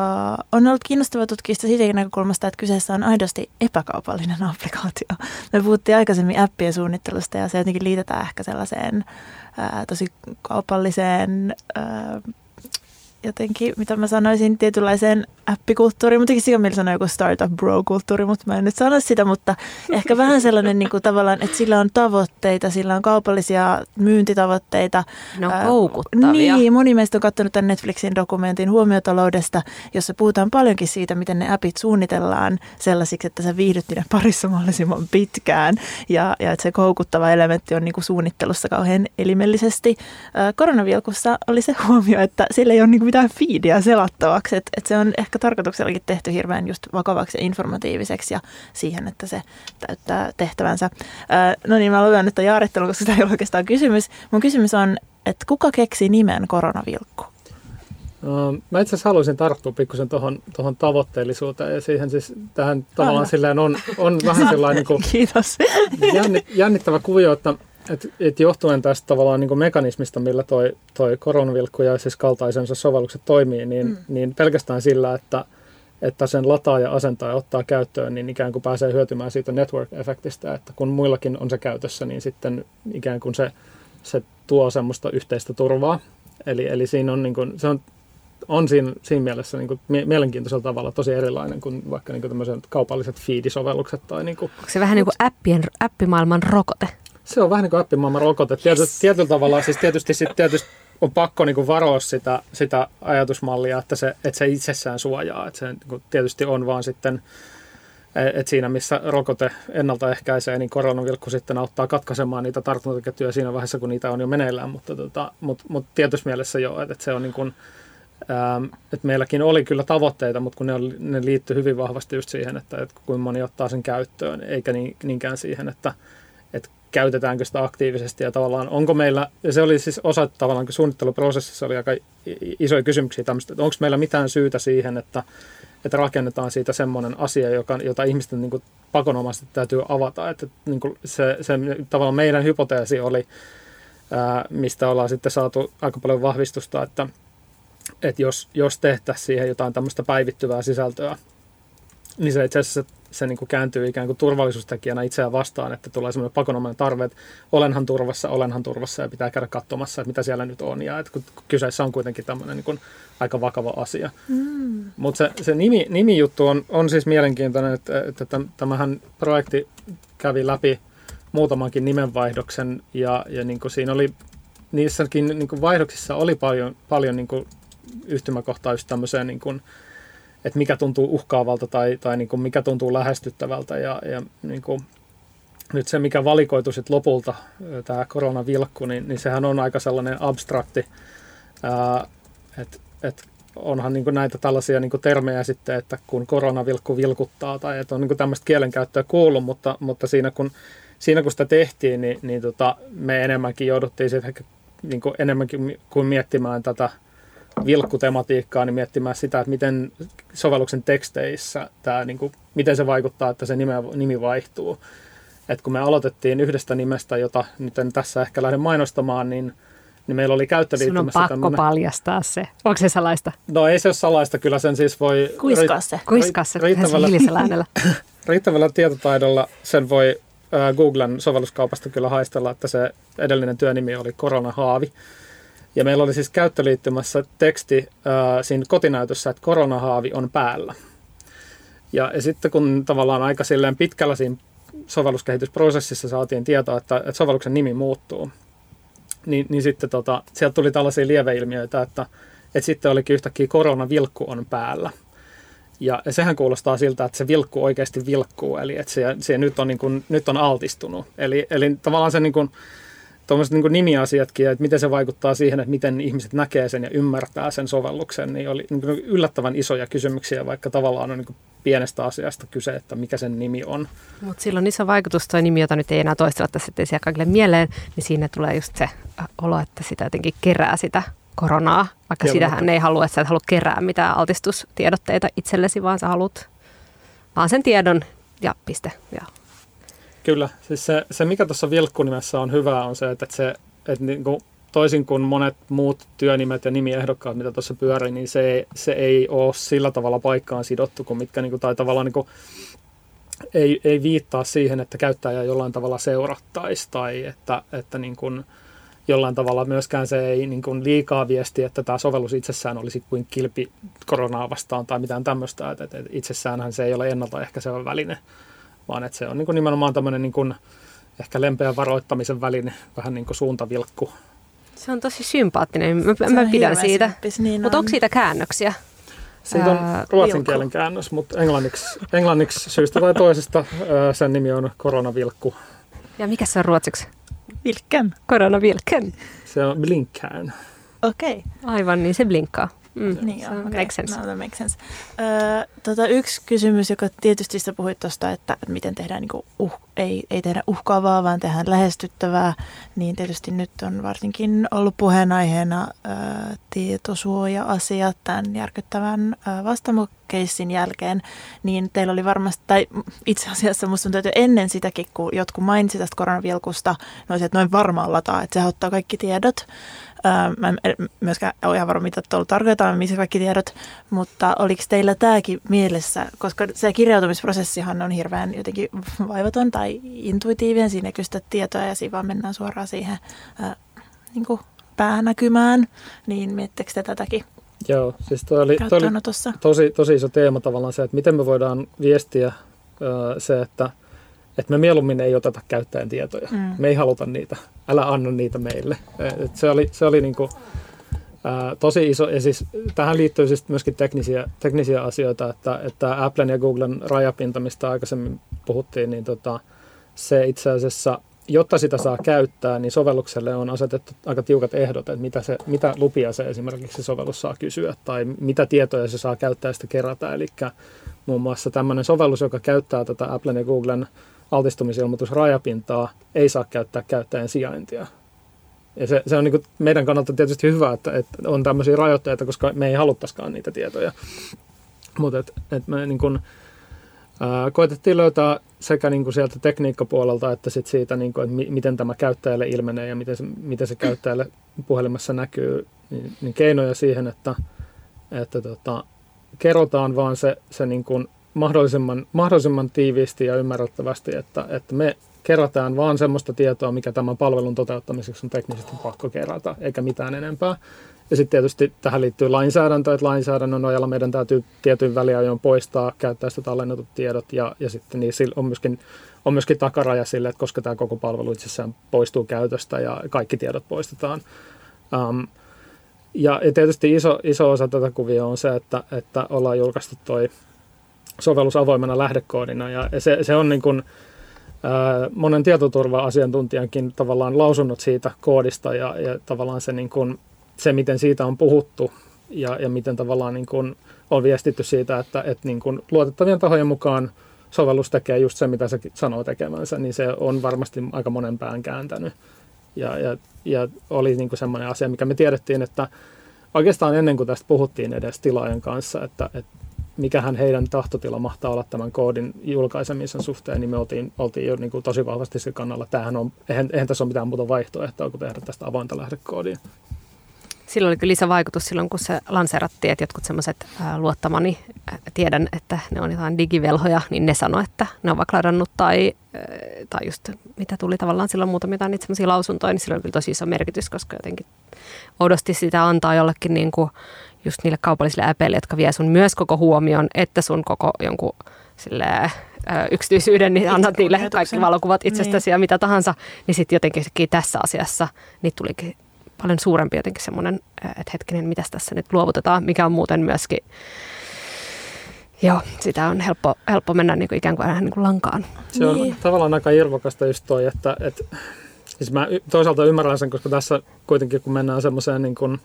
Speaker 2: on ollut kiinnostava tutkia sitä siitäkin näkökulmasta, että kyseessä on aidosti epäkaupallinen applikaatio. Me puhuttiin aikaisemmin appien suunnittelusta ja se jotenkin liitetään ehkä sellaiseen ää, tosi kaupalliseen ää, jotenkin, mitä mä sanoisin, tietynlaiseen appikulttuuri, mutta sillä mielessä sanoa joku startup bro-kulttuuri, mutta mä en nyt sano sitä, mutta ehkä vähän sellainen niin kuin tavallaan, että sillä on tavoitteita, sillä on kaupallisia myyntitavoitteita.
Speaker 1: Ne on koukuttavia.
Speaker 2: Niin, moni meistä on katsonut tämän Netflixin dokumentin huomiotaloudesta, jossa puhutaan paljonkin siitä, miten ne appit suunnitellaan sellaisiksi, että sä viihdyt niiden parissa mahdollisimman pitkään ja, ja että se koukuttava elementti on niin kuin suunnittelussa kauhean elimellisesti. Koronavilkussa oli se huomio, että sillä ei ole niin kuin mitään feedia selattavaksi, että, että se on ehkä tarkoituksellakin tehty hirveän just vakavaksi ja informatiiviseksi ja siihen, että se täyttää tehtävänsä. no niin, mä luen nyt jaarittelun, koska tämä ei ole oikeastaan kysymys. Mun kysymys on, että kuka keksi nimen koronavilkku?
Speaker 3: Mä itse asiassa haluaisin tarttua pikkusen tuohon tohon tavoitteellisuuteen ja siihen siis tähän tavallaan silleen on, on vähän sellainen niin kuin jännittävä kuvio, että et, et johtuen tästä tavallaan niin mekanismista, millä toi, toi koronavilkku ja siis kaltaisensa sovellukset toimii, niin, mm. niin pelkästään sillä, että, että sen lataa ja asentaa ja ottaa käyttöön, niin ikään kuin pääsee hyötymään siitä network-efektistä, että kun muillakin on se käytössä, niin sitten ikään kuin se, se tuo semmoista yhteistä turvaa. Eli, eli siinä on, niin kuin, se on, on siinä, siinä mielessä niin kuin mielenkiintoisella tavalla tosi erilainen kuin vaikka niin kuin kaupalliset feedisovellukset. Tai niin kuin,
Speaker 1: Onko se vähän niin kuin appien, appimaailman rokote?
Speaker 3: Se on vähän niin kuin appimaailman rokote. Tiety, yes. Tietyllä tavalla siis tietysti, sit, tietysti on pakko niin kuin varoa sitä, sitä ajatusmallia, että se, että se itsessään suojaa. Että se niin tietysti on vaan sitten, että siinä missä rokote ennaltaehkäisee, niin koronavilkku sitten auttaa katkaisemaan niitä tartuntaketjuja siinä vaiheessa, kun niitä on jo meneillään. Mutta, tota, mutta, mutta tietyssä mielessä joo, että, se on niin kuin, Ähm, että meilläkin oli kyllä tavoitteita, mutta kun ne, oli, ne liittyi hyvin vahvasti just siihen, että, että kuinka moni ottaa sen käyttöön, eikä niin, niinkään siihen, että käytetäänkö sitä aktiivisesti ja tavallaan onko meillä, ja se oli siis osa tavallaan suunnitteluprosessissa oli aika isoja kysymyksiä tämmöistä, että onko meillä mitään syytä siihen, että, että rakennetaan siitä semmoinen asia, joka, jota ihmisten niin kuin pakonomaisesti täytyy avata, että niin kuin se, se tavallaan meidän hypoteesi oli, ää, mistä ollaan sitten saatu aika paljon vahvistusta, että, että jos, jos tehtäisiin siihen jotain tämmöistä päivittyvää sisältöä, niin se itse asiassa se niin kuin kääntyy ikään kuin turvallisuustekijänä itseään vastaan, että tulee semmoinen pakonomainen tarve, että olenhan turvassa, olenhan turvassa ja pitää käydä katsomassa, että mitä siellä nyt on. Ja että kun kyseessä on kuitenkin tämmöinen niin kuin aika vakava asia. Mm. Mutta se, se nimi, nimijuttu on, on siis mielenkiintoinen, että, että tämähän projekti kävi läpi muutamankin nimenvaihdoksen ja, ja niin kuin siinä oli niissäkin niin kuin vaihdoksissa oli paljon, paljon niin kuin yhtymäkohtaa just tämmöiseen niin kuin, että mikä tuntuu uhkaavalta tai, tai niin kuin mikä tuntuu lähestyttävältä. Ja, ja niin kuin, nyt se, mikä valikoitu sitten lopulta, tämä koronavilkku, niin, niin sehän on aika sellainen abstrakti, että et onhan niin näitä tällaisia niin termejä sitten, että kun koronavilkku vilkuttaa tai että on niin tämmöistä kielenkäyttöä kuullut, mutta, mutta siinä, kun, siinä kun sitä tehtiin, niin, niin tota, me enemmänkin jouduttiin sitten ehkä niin kuin enemmänkin kuin miettimään tätä vilkkutematiikkaa, niin miettimään sitä, että miten sovelluksen teksteissä tämä, niin kuin, miten se vaikuttaa, että se nime, nimi vaihtuu. Et kun me aloitettiin yhdestä nimestä, jota nyt en tässä ehkä lähde mainostamaan, niin, niin meillä oli käyttöliittymässä
Speaker 1: Sun on pakko tämmönen... paljastaa se. Onko se salaista?
Speaker 3: No ei se ole salaista, kyllä sen siis voi...
Speaker 2: Kuiskaa se.
Speaker 1: Kuiskaa se, riittävällä,
Speaker 3: riittävällä tietotaidolla sen voi äh, Googlen sovelluskaupasta kyllä haistella, että se edellinen työnimi oli koronahaavi. Ja meillä oli siis käyttöliittymässä teksti ää, siinä kotinäytössä, että koronahaavi on päällä. Ja, ja sitten kun tavallaan aika silleen pitkällä siinä sovelluskehitysprosessissa saatiin tietoa, että, että sovelluksen nimi muuttuu, niin, niin sitten tota, sieltä tuli tällaisia lieveilmiöitä, että, että sitten olikin yhtäkkiä koronavilkku on päällä. Ja, ja sehän kuulostaa siltä, että se vilkku oikeasti vilkkuu, eli että se, se nyt, on niin kuin, nyt on altistunut. Eli, eli tavallaan se niin kuin, tuommoiset niin nimiasiatkin, että miten se vaikuttaa siihen, että miten ihmiset näkee sen ja ymmärtää sen sovelluksen, niin oli niin yllättävän isoja kysymyksiä, vaikka tavallaan on niin pienestä asiasta kyse, että mikä sen nimi on.
Speaker 1: Mutta silloin iso vaikutus tuo nimi, jota nyt ei enää toistella tässä, ettei siellä kaikille mieleen, niin siinä tulee just se olo, että sitä jotenkin kerää sitä koronaa, vaikka Kyllä, sitähän ei halua, että sä et halua kerää mitään altistustiedotteita itsellesi, vaan sä haluat vaan sen tiedon ja piste. Ja
Speaker 3: Kyllä, siis se, se mikä tuossa vilkkunimessä on hyvää on se, että se, että niin kuin, toisin kuin monet muut työnimet ja nimiehdokkaat, mitä tuossa pyörii, niin se ei, se ei ole sillä tavalla paikkaan sidottu, kuin mitkä niin kuin, tai tavallaan niin kuin, ei, ei viittaa siihen, että käyttäjä jollain tavalla seurattaisi tai että, että niin kuin, jollain tavalla myöskään se ei niin kuin liikaa viesti, että tämä sovellus itsessään olisi kuin kilpi koronaa vastaan tai mitään tämmöistä. Että, että itsessäänhän se ei ole ennaltaehkäisevä väline, vaan että se on niin kuin nimenomaan tämmöinen niin kuin ehkä lempeä varoittamisen väline, vähän niin kuin suuntavilkku.
Speaker 1: Se on tosi sympaattinen. Mä, mä pidän siitä. niin Mutta onko siitä käännöksiä?
Speaker 3: Siitä on ää, ruotsin kielen käännös, mutta englanniksi, englanniksi syystä tai toisesta sen nimi on koronavilkku.
Speaker 1: Ja mikä se on ruotsiksi?
Speaker 2: Vilken.
Speaker 1: Koronavilken.
Speaker 3: Se on blinkään.
Speaker 2: Okei.
Speaker 1: Okay. Aivan, niin se blinkkaa.
Speaker 2: Mm. Niin joo, okay. makes sense. No, that makes sense. Öö, tota, yksi kysymys, joka tietysti sä puhuit tuosta, että, miten tehdään, niin kuin, uh, ei, ei tehdä uhkaavaa, vaan tehdään lähestyttävää, niin tietysti nyt on varsinkin ollut puheenaiheena öö, tietosuoja-asiat tämän järkyttävän öö, vastamokeissin jälkeen, niin teillä oli varmasti, tai itse asiassa musta tuntuu, että ennen sitäkin, kun jotkut mainitsi tästä koronavilkusta, no että noin varmaan lataa, että se ottaa kaikki tiedot, Mä en myöskään ole ihan varma, mitä tuolla tarkoitetaan, missä kaikki tiedot, mutta oliko teillä tämäkin mielessä, koska se kirjautumisprosessihan on hirveän jotenkin vaivaton tai intuitiivinen, siinä ei kysytä tietoa ja siinä vaan mennään suoraan siihen ää, niin kuin päänäkymään, niin miettekö te tätäkin?
Speaker 3: Joo, siis toi oli, toi oli tosi, tosi iso teema tavallaan se, että miten me voidaan viestiä ää, se, että – että me mieluummin ei oteta käyttäjän tietoja. Mm. Me ei haluta niitä. Älä anna niitä meille. Et se oli, se oli niinku, ää, tosi iso, ja siis tähän liittyy siis myöskin teknisiä, teknisiä asioita, että, että Applen ja Googlen rajapinta, mistä aikaisemmin puhuttiin, niin tota, se itse asiassa, jotta sitä saa käyttää, niin sovellukselle on asetettu aika tiukat ehdot, että mitä, se, mitä lupia se esimerkiksi sovellus saa kysyä, tai mitä tietoja se saa käyttää ja sitä kerätä. Eli muun muassa tämmöinen sovellus, joka käyttää tätä Applen ja Googlen altistumisilmoitusrajapintaa ei saa käyttää käyttäjän sijaintia. Ja se, se on niin meidän kannalta tietysti hyvä, että, että on tämmöisiä rajoitteita, koska me ei haluttaisikaan niitä tietoja. Mutta et, et me niin kuin, ää, koetettiin löytää sekä niin kuin sieltä tekniikkapuolelta että sit siitä, niin kuin, että mi, miten tämä käyttäjälle ilmenee ja miten se, miten se käyttäjälle puhelimessa näkyy, niin, niin keinoja siihen, että, että tota, kerrotaan vaan se, se niin kuin mahdollisimman, mahdollisimman tiiviisti ja ymmärrettävästi, että, että me kerätään vaan semmoista tietoa, mikä tämän palvelun toteuttamiseksi on teknisesti pakko kerätä, eikä mitään enempää. Ja sitten tietysti tähän liittyy lainsäädäntö, että lainsäädännön nojalla meidän täytyy tietyn väliajoin poistaa käyttäjästä tallennetut tiedot ja, ja sitten niin on myöskin, on myöskin takaraja sille, että koska tämä koko palvelu itsessään poistuu käytöstä ja kaikki tiedot poistetaan. Um, ja, ja tietysti iso, iso osa tätä kuvia on se, että, että ollaan julkaistu toi sovellus avoimena lähdekoodina ja se, se on niin kuin, ää, monen tietoturva-asiantuntijankin tavallaan lausunnot siitä koodista ja, ja tavallaan se, niin kuin, se, miten siitä on puhuttu ja, ja miten tavallaan niin kuin on viestitty siitä, että, että niin kuin luotettavien tahojen mukaan sovellus tekee just se, mitä se sanoo tekemänsä, niin se on varmasti aika monen pään kääntänyt. Ja, ja, ja oli niin kuin semmoinen asia, mikä me tiedettiin, että oikeastaan ennen kuin tästä puhuttiin edes tilaajan kanssa, että, että mikähän heidän tahtotila mahtaa olla tämän koodin julkaisemisen suhteen, niin me oltiin, oltiin jo niin kuin tosi vahvasti se kannalla. Tämähän on, eihän, eihän tässä ole mitään muuta vaihtoehtoa kuin tehdä tästä avointa lähdekoodia.
Speaker 1: Silloin oli kyllä lisävaikutus silloin, kun se lanseerattiin, että jotkut semmoiset luottamani, tiedän, että ne on jotain digivelhoja, niin ne sanoi, että ne on vaikka ladannut tai, tai just mitä tuli tavallaan silloin muutamia niitä semmoisia lausuntoja, niin silloin oli kyllä tosi iso merkitys, koska jotenkin oudosti sitä antaa jollekin niin kuin just niille kaupallisille äpeille, jotka vie sun myös koko huomion, että sun koko jonkun sille, yksityisyyden, niin annat niille kaikki valokuvat itsestäsi niin. ja mitä tahansa, niin sitten jotenkin tässä asiassa niin tulikin paljon suurempi jotenkin semmoinen, että hetkinen, mitä tässä nyt luovutetaan, mikä on muuten myöskin Joo, sitä on helppo, helppo mennä niin kuin ikään kuin vähän niin kuin lankaan.
Speaker 3: Se on niin. tavallaan aika irvokasta just toi, että, että siis mä toisaalta ymmärrän sen, koska tässä kuitenkin kun mennään semmoiseen niin kuin,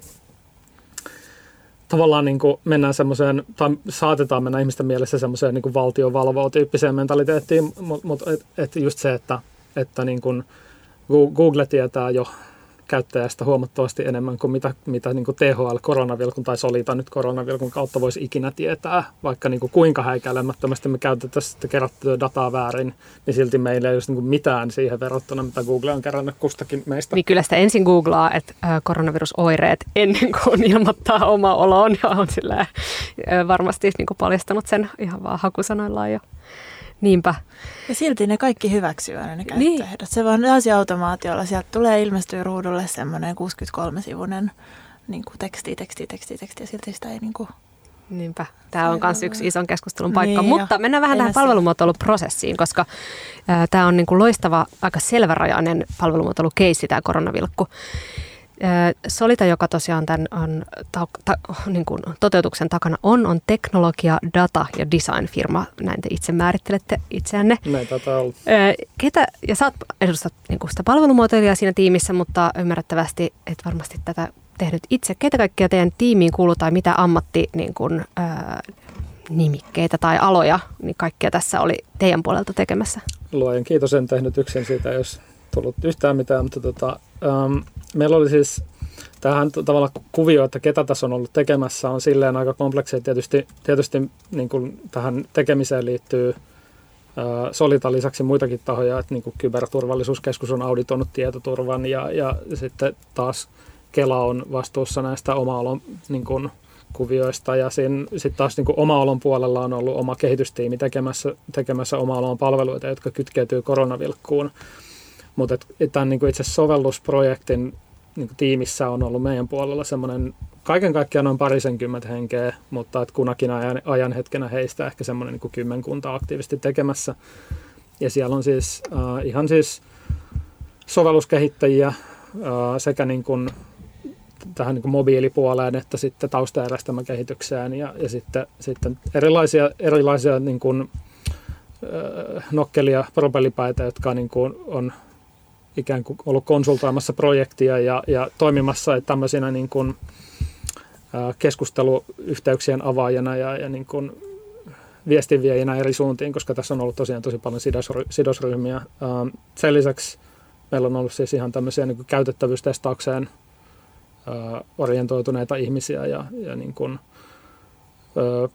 Speaker 3: tavallaan niin kuin mennään semmoiseen, tai saatetaan mennä ihmisten mielessä semmoiseen niin valtio valvoo tyyppiseen mentaliteettiin, mutta mut, et, et just se, että, että niin kuin Google tietää jo käyttäjästä huomattavasti enemmän kuin mitä, mitä niin kuin THL koronavilkun tai Solita nyt koronavilkun kautta voisi ikinä tietää. Vaikka niin kuin kuinka häikäilemättömästi me käytetään sitten kerättyä dataa väärin, niin silti meillä ei ole niin kuin mitään siihen verrattuna, mitä Google on kerännyt kustakin meistä.
Speaker 1: Niin kyllä sitä ensin googlaa, että koronavirusoireet ennen kuin ilmoittaa oma oloon ja on sillä varmasti niin kuin paljastanut sen ihan vaan hakusanoillaan jo Niinpä.
Speaker 2: Ja silti ne kaikki hyväksyy aina ne käyttöehdot. Niin. Se vaan automaatiolla. Sieltä tulee ilmestyä ruudulle semmoinen 63-sivuinen niin kuin teksti, teksti, teksti, teksti ja silti sitä ei niin kuin
Speaker 1: Niinpä. Tämä on myös yksi ison keskustelun paikka. Niin Mutta mennään vähän tähän palvelumuotoiluprosessiin, koska tämä on niin kuin loistava, aika selvärajainen palvelumuotoilukeissi, tämä koronavilkku. Solita, joka tosiaan tämän on, ta, ta, niin kuin toteutuksen takana on, on teknologia, data ja design firma. Näin te itse määrittelette itseänne.
Speaker 3: Näin taitaa olla.
Speaker 1: Ketä, ja sä edustat niin kuin sitä palvelumuotoilijaa siinä tiimissä, mutta ymmärrettävästi et varmasti tätä tehnyt itse. Ketä kaikkia teidän tiimiin kuuluu tai mitä ammatti niin kuin, ää, nimikkeitä tai aloja, niin kaikkea tässä oli teidän puolelta tekemässä?
Speaker 3: Luojan kiitos, en tehnyt yksin siitä, jos tullut yhtään mitään, mutta tota, um, meillä oli siis tähän tavalla kuvio, että ketä tässä on ollut tekemässä, on silleen aika kompleksia. Tietysti, tietysti niin kuin tähän tekemiseen liittyy Solita lisäksi muitakin tahoja, että niin kuin kyberturvallisuuskeskus on auditoinut tietoturvan ja, ja sitten taas Kela on vastuussa näistä oma-alon niin kuin, kuvioista ja sitten taas niin kuin oma-alon puolella on ollut oma kehitystiimi tekemässä, tekemässä oma-alon palveluita, jotka kytkeytyy koronavilkkuun. Mutta tämän niin itse sovellusprojektin niin tiimissä on ollut meidän puolella semmoinen kaiken kaikkiaan noin parisenkymmentä henkeä, mutta että kunakin ajan, ajan hetkenä heistä ehkä semmoinen niin kymmenkunta aktiivisesti tekemässä. Ja siellä on siis äh, ihan siis sovelluskehittäjiä äh, sekä niin kuin tähän niin kuin mobiilipuoleen että sitten taustajärjestelmäkehitykseen ja, ja sitten, sitten erilaisia, erilaisia niin kuin, äh, nokkelia propellipäitä, jotka niin kuin on ikään kuin ollut konsultoimassa projektia ja, ja toimimassa tämmöisinä niin kuin, keskusteluyhteyksien avaajana ja, ja niin kuin viestinviejinä eri suuntiin, koska tässä on ollut tosiaan tosi paljon sidosryhmiä. Sen lisäksi meillä on ollut siis ihan tämmöisiä niin käytettävyystestaukseen orientoituneita ihmisiä ja, ja niin kuin,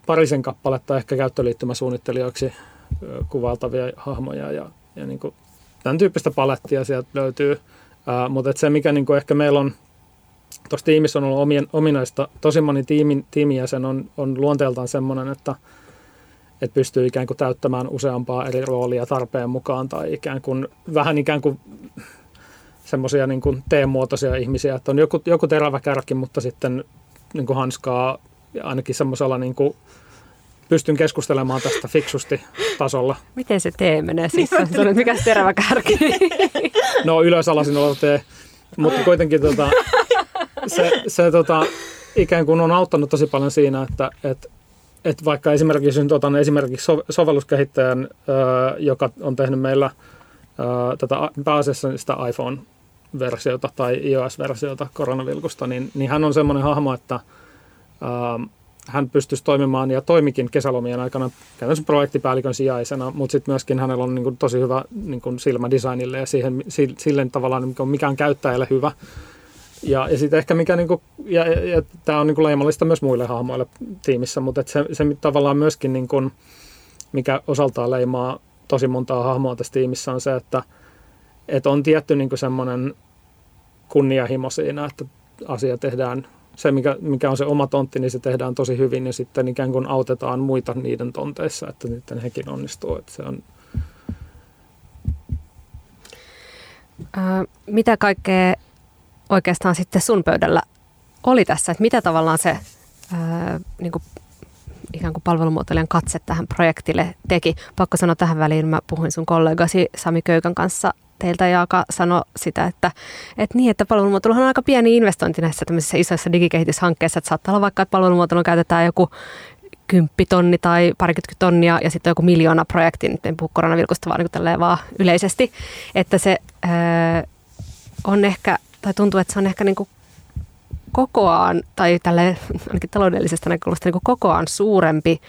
Speaker 3: parisen kappaletta ehkä käyttöliittymäsuunnittelijoiksi kuvailtavia hahmoja ja, ja niin kuin tämän tyyppistä palettia sieltä löytyy. Ää, mutta se, mikä niin kuin ehkä meillä on tuossa tiimissä on ollut omien, ominaista, tosi moni tiimin, tiimijäsen on, on luonteeltaan sellainen, että, että pystyy ikään kuin täyttämään useampaa eri roolia tarpeen mukaan tai ikään kuin, vähän ikään kuin semmoisia niin kuin teemuotoisia ihmisiä, että on joku, joku terävä kärki, mutta sitten niin kuin hanskaa ainakin semmoisella niin kuin pystyn keskustelemaan tästä fiksusti tasolla.
Speaker 1: Miten se tee menee siis? Mikä se terävä kärki?
Speaker 3: No ylösalaisin oleva tee, mutta kuitenkin tota, se, se tota, ikään kuin on auttanut tosi paljon siinä, että et, et vaikka esimerkiksi, otan esimerkiksi sovelluskehittäjän, joka on tehnyt meillä tätä pääasiassa sitä iPhone versiota tai iOS-versiota koronavilkusta, niin, niin hän on semmoinen hahmo, että ää, hän pystyisi toimimaan ja toimikin kesälomien aikana käytännössä projektipäällikön sijaisena, mutta sitten myöskin hänellä on niin kuin, tosi hyvä niin kuin silmä designille ja siihen, sille tavallaan on, mikä on käyttäjälle hyvä. Ja, ja sitten ehkä mikä, niin kuin, ja, ja, ja tämä on niin kuin leimallista myös muille hahmoille tiimissä, mutta et se, se tavallaan myöskin, niin kuin, mikä osaltaan leimaa tosi montaa hahmoa tässä tiimissä on se, että et on tietty niin semmoinen kunnianhimo siinä, että asia tehdään, se mikä, mikä on se oma tontti, niin se tehdään tosi hyvin ja sitten ikään kuin autetaan muita niiden tonteissa, että sitten hekin onnistuu. Että se on...
Speaker 1: Ää, mitä kaikkea oikeastaan sitten sun pöydällä oli tässä, että mitä tavallaan se ää, niin kuin ikään kuin palvelumuotoilijan katse tähän projektille teki. Pakko sanoa tähän väliin, mä puhuin sun kollegasi Sami Köykän kanssa teiltä, joka sanoi sitä, että, että niin, että palvelumuotoilu on aika pieni investointi näissä tämmöisissä isoissa digikehityshankkeissa, että saattaa olla vaikka, että palvelumuotoilu käytetään joku kymppitonni tai parikymmentä tonnia ja sitten joku miljoona projekti, nyt en puhu koronavilkusta vaan, niin vaan yleisesti, että se öö, on ehkä, tai tuntuu, että se on ehkä niin kuin kokoaan, tai tälle ainakin taloudellisesta näkökulmasta niin kokoaan suurempi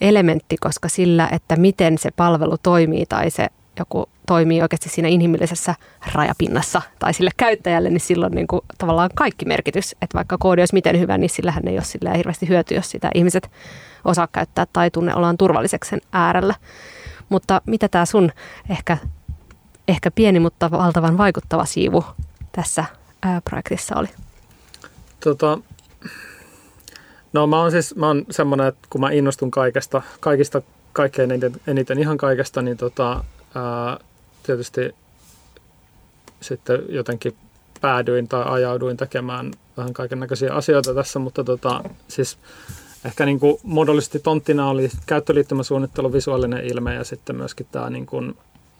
Speaker 1: elementti, koska sillä, että miten se palvelu toimii tai se joku toimii oikeasti siinä inhimillisessä rajapinnassa tai sille käyttäjälle, niin silloin niin kuin tavallaan kaikki merkitys. Että vaikka koodi olisi miten hyvä, niin sillähän ei ole sillä hirveästi hyötyä, jos sitä ihmiset osaa käyttää tai tunne ollaan turvalliseksi sen äärellä. Mutta mitä tämä sun ehkä, ehkä pieni, mutta valtavan vaikuttava siivu tässä ää, projektissa oli?
Speaker 3: Tota, no mä oon siis mä oon semmoinen, että kun mä innostun kaikesta, kaikista kaikkein eniten, eniten ihan kaikesta, niin tota, ää, tietysti sitten jotenkin päädyin tai ajauduin tekemään vähän kaiken näköisiä asioita tässä, mutta tota, siis ehkä niin kuin muodollisesti tonttina oli käyttöliittymäsuunnittelu, visuaalinen ilme ja sitten myöskin tämä niin kuin,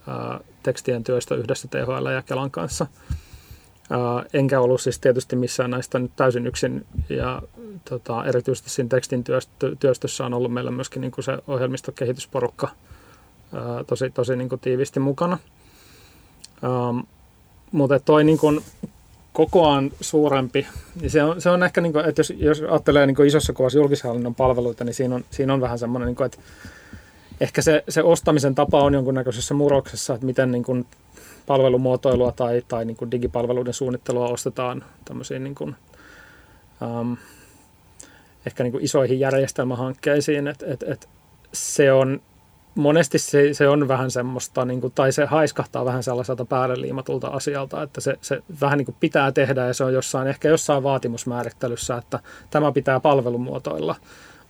Speaker 3: ää, tekstien työstö yhdessä THL ja Kelan kanssa. Ää, enkä ollut siis tietysti missään näistä nyt täysin yksin ja tota, erityisesti siinä tekstin työstö, työstössä on ollut meillä myöskin niin kuin se ohjelmistokehitysporukka ää, tosi, tosi niin kuin tiivisti mukana. Ähm, mutta toi niin kuin kokoaan suurempi, niin se on, se on ehkä, niin kuin, että jos, jos ajattelee niin isossa kuvassa julkishallinnon palveluita, niin siinä on, siinä on vähän semmoinen, niin että ehkä se, se ostamisen tapa on jonkunnäköisessä murroksessa, että miten niin kuin palvelumuotoilua tai, tai niin kuin digipalveluiden suunnittelua ostetaan tämmöisiin niin kuin, um, ehkä niin kuin isoihin järjestelmähankkeisiin, että et, et se on monesti se, se on vähän semmoista, niin kuin, tai se haiskahtaa vähän sellaiselta päälle liimatulta asialta, että se, se vähän niin kuin pitää tehdä ja se on jossain, ehkä jossain vaatimusmäärittelyssä, että tämä pitää palvelumuotoilla.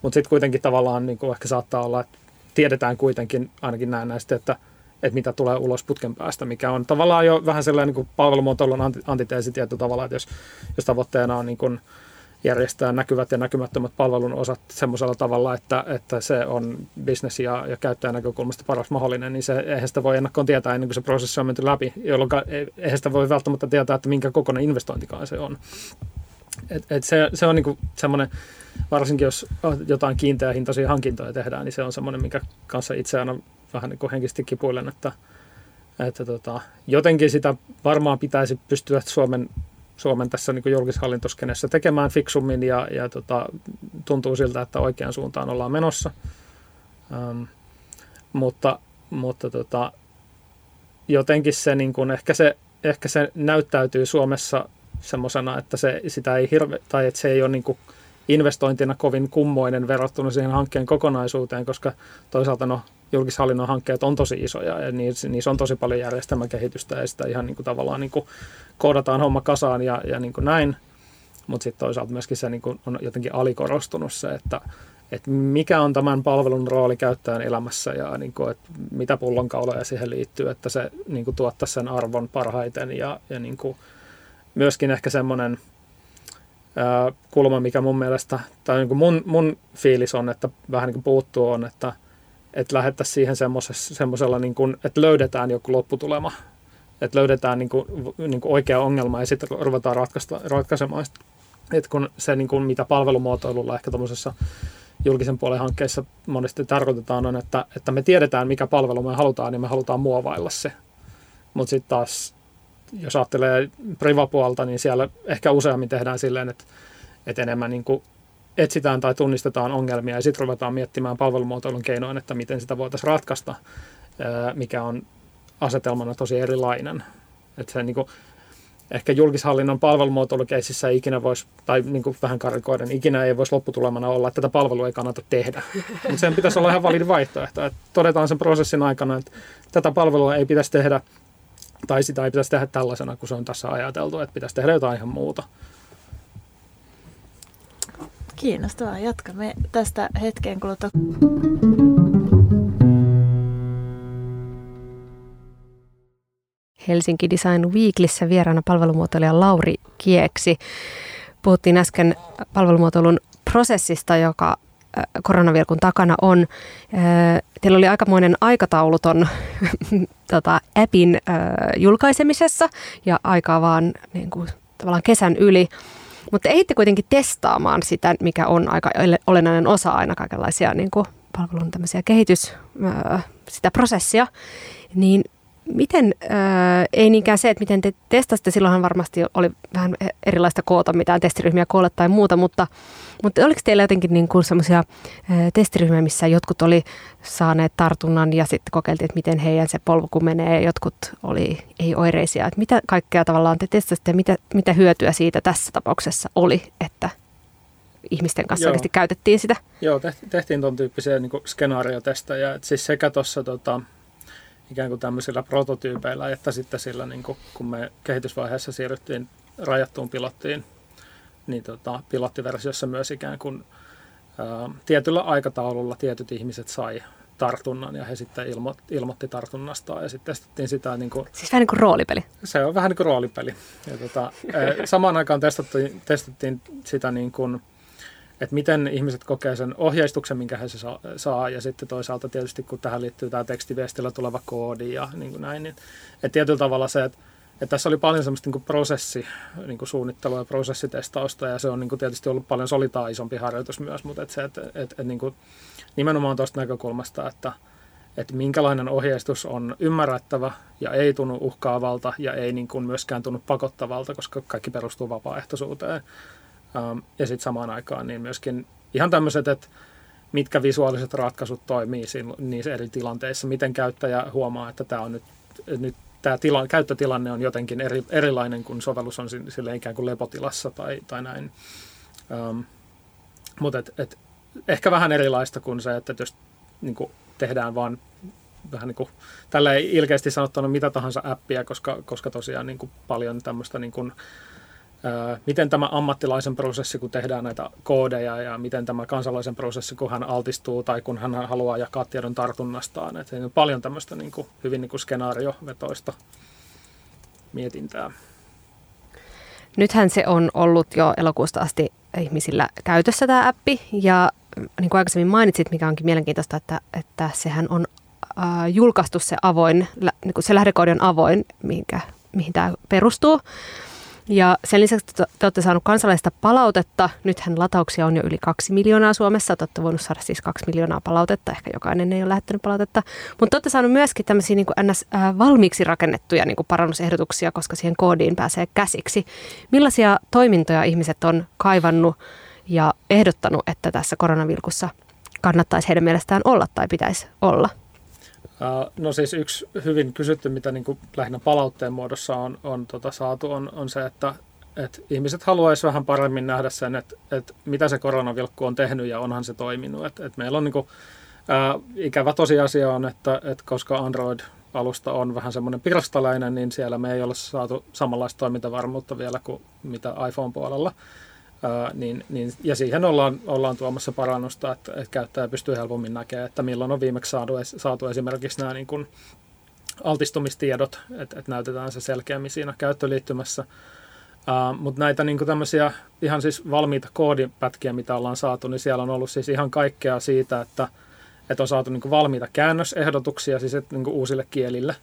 Speaker 3: Mutta sitten kuitenkin tavallaan niin kuin ehkä saattaa olla, että tiedetään kuitenkin ainakin näin näistä, että, että mitä tulee ulos putken päästä, mikä on tavallaan jo vähän sellainen niin palvelumuotoilun antiteesi tietyllä tavalla, että jos, jos tavoitteena on niin kuin, järjestää näkyvät ja näkymättömät palvelun osat semmoisella tavalla, että, että se on bisnes ja, ja käyttäjän näkökulmasta paras mahdollinen, niin se, eihän sitä voi ennakkoon tietää ennen kuin se prosessi on menty läpi, jolloin eihän sitä voi välttämättä tietää, että minkä kokoinen investointikaan se on. Et, et se, se on niinku semmoinen, varsinkin jos jotain kiinteähintaisia hankintoja tehdään, niin se on semmoinen, minkä kanssa itse aina vähän niin henkisesti kipuilen, että, että tota, jotenkin sitä varmaan pitäisi pystyä Suomen Suomen tässä niin julkishallintoskenessä tekemään fiksummin ja, ja tota, tuntuu siltä, että oikeaan suuntaan ollaan menossa. Ähm, mutta mutta tota, jotenkin se, niin kuin, ehkä se, ehkä se näyttäytyy Suomessa semmoisena, että se, sitä ei hirve, tai että se ei ole niin kuin investointina kovin kummoinen verrattuna siihen hankkeen kokonaisuuteen, koska toisaalta no, julkishallinnon hankkeet on tosi isoja ja niissä, on tosi paljon järjestelmäkehitystä ja sitä ihan niin kuin tavallaan niin kuin koodataan homma kasaan ja, ja niin kuin näin. Mutta sitten toisaalta myöskin se niin kuin on jotenkin alikorostunut se, että, että mikä on tämän palvelun rooli käyttäjän elämässä ja niin kuin, että mitä pullonkauloja siihen liittyy, että se niin kuin tuottaa sen arvon parhaiten ja, ja niin kuin myöskin ehkä semmoinen kulma, mikä mun mielestä, tai niin kuin mun, mun fiilis on, että vähän niin kuin puuttuu on, että – että lähdettäisiin siihen semmoisella, niin kuin, että löydetään joku lopputulema, että löydetään niin kuin, niin kuin oikea ongelma ja sitten ruvetaan ratkaista, ratkaisemaan sitä. Että kun se, niin kuin, mitä palvelumuotoilulla ehkä tuommoisessa julkisen puolen hankkeessa monesti tarkoitetaan on, että, että me tiedetään, mikä palvelu me halutaan, niin me halutaan muovailla se. Mutta sitten taas, jos ajattelee privapuolta, niin siellä ehkä useammin tehdään silleen, että, että enemmän niin kuin etsitään tai tunnistetaan ongelmia ja sitten ruvetaan miettimään palvelumuotoilun keinoin, että miten sitä voitaisiin ratkaista, mikä on asetelmana tosi erilainen. Että se niin kuin, ehkä julkishallinnon palvelumuotoilukeisissä ei ikinä voisi, tai niin kuin vähän karikoiden, ikinä ei voisi lopputulemana olla, että tätä palvelua ei kannata tehdä. Mutta sen pitäisi olla ihan validi vaihtoehto. Että todetaan sen prosessin aikana, että tätä palvelua ei pitäisi tehdä, tai sitä ei pitäisi tehdä tällaisena, kun se on tässä ajateltu, että pitäisi tehdä jotain ihan muuta.
Speaker 2: Kiinnostavaa. Jatkamme tästä hetkeen kuluttua.
Speaker 1: Helsinki Design Weeklissä vieraana palvelumuotoilija Lauri Kieksi. Puhuttiin äsken palvelumuotoilun prosessista, joka koronavirkun takana on. Teillä oli aikamoinen aikatauluton tota, appin julkaisemisessa ja aikaa vaan niin kuin, tavallaan kesän yli. Mutta ehditte kuitenkin testaamaan sitä, mikä on aika olennainen osa aina kaikenlaisia niin kuin palvelun kehitys, sitä prosessia, niin miten, ää, ei niinkään se, että miten te testasitte, silloinhan varmasti oli vähän erilaista koota, mitään testiryhmiä koolle tai muuta, mutta, mutta oliko teillä jotenkin niin kuin semmoisia testiryhmiä, missä jotkut oli saaneet tartunnan ja sitten kokeiltiin, että miten heidän se polku menee ja jotkut oli ei-oireisia. Että mitä kaikkea tavallaan te testasitte ja mitä, mitä hyötyä siitä tässä tapauksessa oli, että ihmisten kanssa Joo. oikeasti käytettiin sitä?
Speaker 3: Joo, tehtiin tuon tyyppisiä niin skenaariotestejä. Siis sekä tuossa tota, ikään kuin tämmöisillä prototyypeillä, että sitten sillä, niin kuin, kun me kehitysvaiheessa siirryttiin rajattuun pilottiin, niin tota, pilottiversiossa myös ikään kuin ää, tietyllä aikataululla tietyt ihmiset sai tartunnan ja he sitten ilmo, ilmoitti tartunnastaan ja sitten testattiin sitä niin kuin,
Speaker 1: Siis vähän niin kuin roolipeli.
Speaker 3: se on vähän niin kuin roolipeli. Ja tota, samaan aikaan testattiin, testattiin sitä niin kuin, että miten ihmiset kokee sen ohjeistuksen, minkä he se saa, ja sitten toisaalta tietysti kun tähän liittyy tämä tekstiviestillä tuleva koodi ja niin kuin näin, niin että tietyllä tavalla se, että, että tässä oli paljon semmoista niin kuin prosessi, niin kuin suunnittelua ja prosessitestausta, ja se on niin kuin tietysti ollut paljon solitaa isompi harjoitus myös, mutta että se, että, että, että niin nimenomaan tuosta näkökulmasta, että, että minkälainen ohjeistus on ymmärrettävä ja ei tunnu uhkaavalta ja ei niin kuin myöskään tunnu pakottavalta, koska kaikki perustuu vapaaehtoisuuteen. Ähm, ja sitten samaan aikaan niin myöskin ihan tämmöiset, että mitkä visuaaliset ratkaisut toimii siinä, niissä eri tilanteissa, miten käyttäjä huomaa, että tämä on nyt, nyt tämä tila, käyttötilanne on jotenkin eri, erilainen, kun sovellus on sille ikään kuin lepotilassa tai, tai näin. Um, mutta et, et, ehkä vähän erilaista kuin se, että jos niin kuin tehdään vaan vähän niin kuin, tällä ei ilkeästi sanottuna mitä tahansa appia, koska, koska tosiaan niin kuin paljon tämmöistä niin kuin, miten tämä ammattilaisen prosessi, kun tehdään näitä koodeja ja miten tämä kansalaisen prosessi, kun hän altistuu tai kun hän haluaa jakaa tiedon tartunnastaan. Että on paljon tämmöistä niin kuin, hyvin niin kuin skenaariovetoista mietintää.
Speaker 1: Nythän se on ollut jo elokuusta asti ihmisillä käytössä tämä appi ja niin kuin aikaisemmin mainitsit, mikä onkin mielenkiintoista, että, että sehän on äh, julkaistu se avoin, niin kuin se lähdekoodi on avoin, minkä, mihin tämä perustuu. Ja sen lisäksi te, te olette saaneet kansalaista palautetta. Nythän latauksia on jo yli kaksi miljoonaa Suomessa. Te olette voinut saada siis kaksi miljoonaa palautetta. Ehkä jokainen ei ole lähettänyt palautetta. Mutta te olette saaneet myöskin tämmöisiä niin NS, äh, valmiiksi rakennettuja niin kuin parannusehdotuksia, koska siihen koodiin pääsee käsiksi. Millaisia toimintoja ihmiset on kaivannut ja ehdottanut, että tässä koronavilkussa kannattaisi heidän mielestään olla tai pitäisi olla?
Speaker 3: No siis yksi hyvin kysytty, mitä niin kuin lähinnä palautteen muodossa on, on tota saatu, on, on se, että, että ihmiset haluaisivat vähän paremmin nähdä sen, että, että mitä se koronavilkku on tehnyt ja onhan se toiminut. Että, että meillä on niin kuin, ää, ikävä tosiasia on, että, että koska Android-alusta on vähän semmoinen pirstalainen, niin siellä me ei ole saatu samanlaista toimintavarmuutta vielä kuin mitä iPhone-puolella. Ää, niin, niin, ja siihen ollaan, ollaan tuomassa parannusta, että, että käyttäjä pystyy helpommin näkemään, että milloin on viimeksi saatu, saatu esimerkiksi nämä niin kuin altistumistiedot, että, että näytetään se selkeämmin siinä käyttöliittymässä. Uh, Mutta näitä niin kuin tämmöisiä ihan siis valmiita koodipätkiä, mitä ollaan saatu, niin siellä on ollut siis ihan kaikkea siitä, että, että on saatu niin kuin valmiita käännösehdotuksia siis että, niin kuin uusille kielille,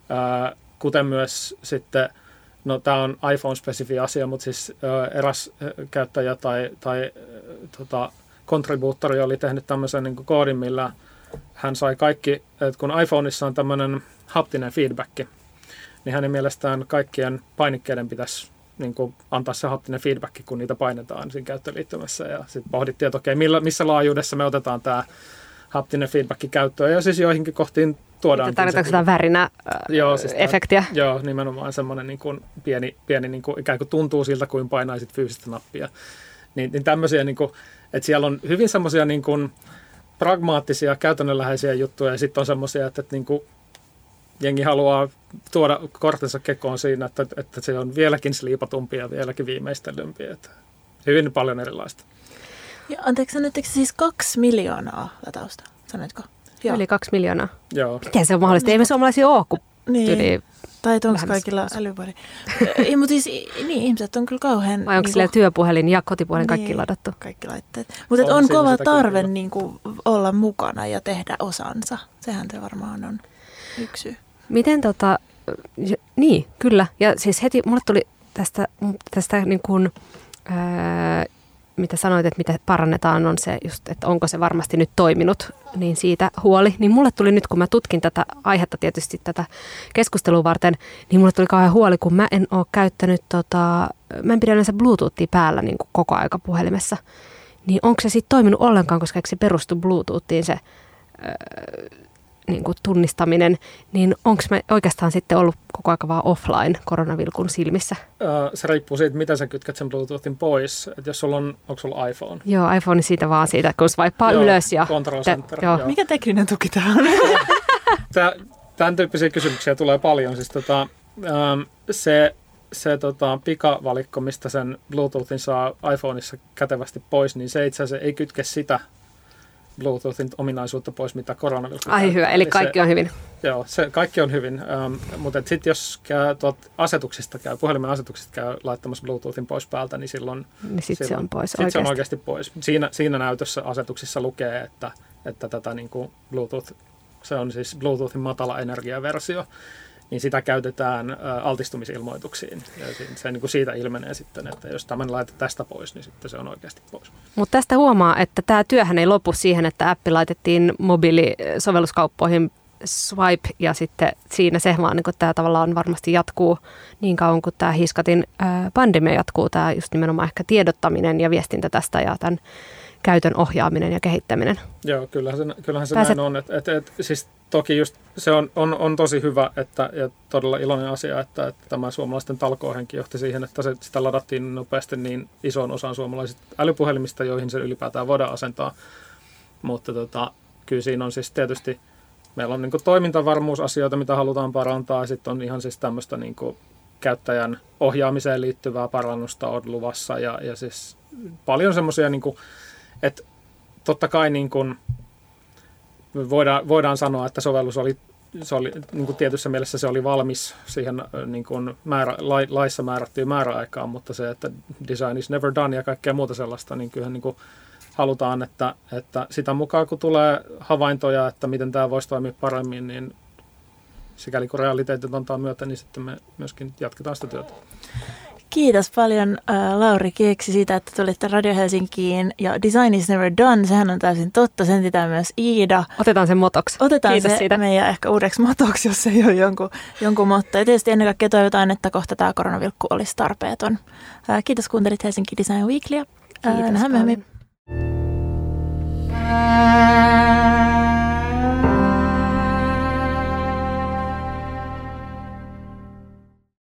Speaker 3: uh, kuten myös sitten – No tämä on iPhone-spesifi asia, mutta siis ö, eräs käyttäjä tai, tai tota, kontribuuttori oli tehnyt tämmöisen niin koodin, millä hän sai kaikki, että kun iPhoneissa on tämmöinen haptinen feedback, niin hänen mielestään kaikkien painikkeiden pitäisi niin kuin antaa se haptinen feedback, kun niitä painetaan siinä käyttöliittymässä. Ja sitten pohdittiin, että okei, millä, missä laajuudessa me otetaan tämä haptinen feedback käyttöön. Ja siis joihinkin kohtiin tuodaan.
Speaker 1: Tarkoitatko sitä värinä äh, joo, siis efektiä?
Speaker 3: joo, nimenomaan semmoinen niin kuin pieni, pieni niin kuin, ikään kuin tuntuu siltä, kuin painaisit fyysistä nappia. Niin, niin tämmöisiä, niin kuin, että siellä on hyvin semmoisia niin kuin, pragmaattisia, käytännönläheisiä juttuja ja sitten on semmoisia, että, että niin kuin, jengi haluaa tuoda kortensa kekoon siinä, että, että se on vieläkin sliipatumpi ja vieläkin viimeistellympi. Että hyvin paljon erilaista.
Speaker 2: Ja anteeksi, sanoitteko siis kaksi miljoonaa latausta, sanoitko?
Speaker 1: Joo. Yli kaksi miljoonaa.
Speaker 3: Joo.
Speaker 1: Miten se on mahdollista? Ei me suomalaisia ole, kun
Speaker 2: niin. Tyli tai onko kaikilla älypuhelin? Ei, mutta siis, niin, ihmiset on kyllä kauhean...
Speaker 1: Vai onko niin työpuhelin ja kotipuhelin niin, kaikki ladattu?
Speaker 2: Kaikki laitteet. Mutta on, on kova tarve niin kuin, olla mukana ja tehdä osansa. Sehän se varmaan on yksi syy.
Speaker 1: Miten tota... Niin, kyllä. Ja siis heti mulle tuli tästä, tästä niin kuin, ää, mitä sanoit, että mitä parannetaan, on se just, että onko se varmasti nyt toiminut, niin siitä huoli. Niin mulle tuli nyt, kun mä tutkin tätä aihetta tietysti tätä keskustelua varten, niin mulle tuli kauhean huoli, kun mä en ole käyttänyt, tota, mä en pidä yleensä Bluetoothia päällä niin kuin koko aika puhelimessa. Niin onko se sitten toiminut ollenkaan, koska eikö se perustu Bluetoothiin se niin kuin tunnistaminen, niin onko me oikeastaan sitten ollut koko aika vaan offline koronavilkun silmissä?
Speaker 3: se riippuu siitä, miten sä kytkät sen Bluetoothin pois. Et jos sulla on, onko sulla iPhone?
Speaker 1: Joo, iPhone siitä vaan siitä, kun swipaa ylös. Ja
Speaker 3: Control Center. Te, joo.
Speaker 2: joo. Mikä tekninen tuki tämä on?
Speaker 3: Tämän tyyppisiä kysymyksiä tulee paljon. Siis tota, se se tota, pikavalikko, mistä sen Bluetoothin saa iPhoneissa kätevästi pois, niin se itse asiassa ei kytke sitä Bluetoothin ominaisuutta pois, mitä koronavirus.
Speaker 1: Ai hyvä, eli kaikki
Speaker 3: se,
Speaker 1: on hyvin.
Speaker 3: Joo, se, kaikki on hyvin, ähm, mutta sitten jos käy tuot asetuksista käy, puhelimen asetuksista käy laittamassa Bluetoothin pois päältä, niin silloin,
Speaker 1: niin sit silloin se on pois
Speaker 3: sit se on oikeasti pois. Siinä, siinä näytössä asetuksissa lukee, että, että tätä niin kuin Bluetooth, se on siis Bluetoothin matala energiaversio, niin sitä käytetään altistumisilmoituksiin. Ja se niin kuin siitä ilmenee sitten, että jos tämän laitat tästä pois, niin sitten se on oikeasti pois.
Speaker 1: Mutta tästä huomaa, että tämä työhän ei lopu siihen, että appi laitettiin mobiilisovelluskauppoihin swipe ja sitten siinä se vaan niin tämä tavallaan varmasti jatkuu niin kauan kuin tämä Hiskatin pandemia jatkuu, tämä just nimenomaan ehkä tiedottaminen ja viestintä tästä ja tämän käytön ohjaaminen ja kehittäminen.
Speaker 3: Joo, kyllähän se, kyllähän se Pääset... näin on. Et, et, et, siis toki just se on, on, on tosi hyvä että, ja todella iloinen asia, että, että tämä suomalaisten talkoohenki johti siihen, että se, sitä ladattiin nopeasti niin isoon osaan suomalaisista älypuhelimista, joihin se ylipäätään voidaan asentaa. Mutta tota, kyllä siinä on siis tietysti, meillä on niin toimintavarmuusasioita, mitä halutaan parantaa, ja sitten on ihan siis tämmöistä niin käyttäjän ohjaamiseen liittyvää parannusta on luvassa, ja, ja siis paljon semmoisia, niin että totta kai niin kuin, voidaan, voidaan sanoa, että sovellus oli, se oli niin kuin tietyssä mielessä se oli valmis siihen niin kuin määrä, laissa määrättyyn määräaikaan, mutta se, että design is never done ja kaikkea muuta sellaista, niin kyllähän niin kuin halutaan, että, että sitä mukaan kun tulee havaintoja, että miten tämä voisi toimia paremmin, niin sikäli kun realiteetit antaa myötä, niin sitten me myöskin jatketaan sitä työtä.
Speaker 2: Kiitos paljon äh, Lauri keksi siitä, että tulitte Radio Helsinkiin ja Design is never done, sehän on täysin totta, sen pitää myös Iida.
Speaker 1: Otetaan se motoksi.
Speaker 2: Otetaan Kiitos se siitä. meidän ehkä uudeksi motoksi, jos ei ole jonkun, jonkun motto. Ja tietysti ennen kaikkea toivotaan, että kohta tämä koronavilkku olisi tarpeeton. Äh, kiitos kuuntelit Helsinki Design Weeklyä. Äh, Nähdään myöhemmin.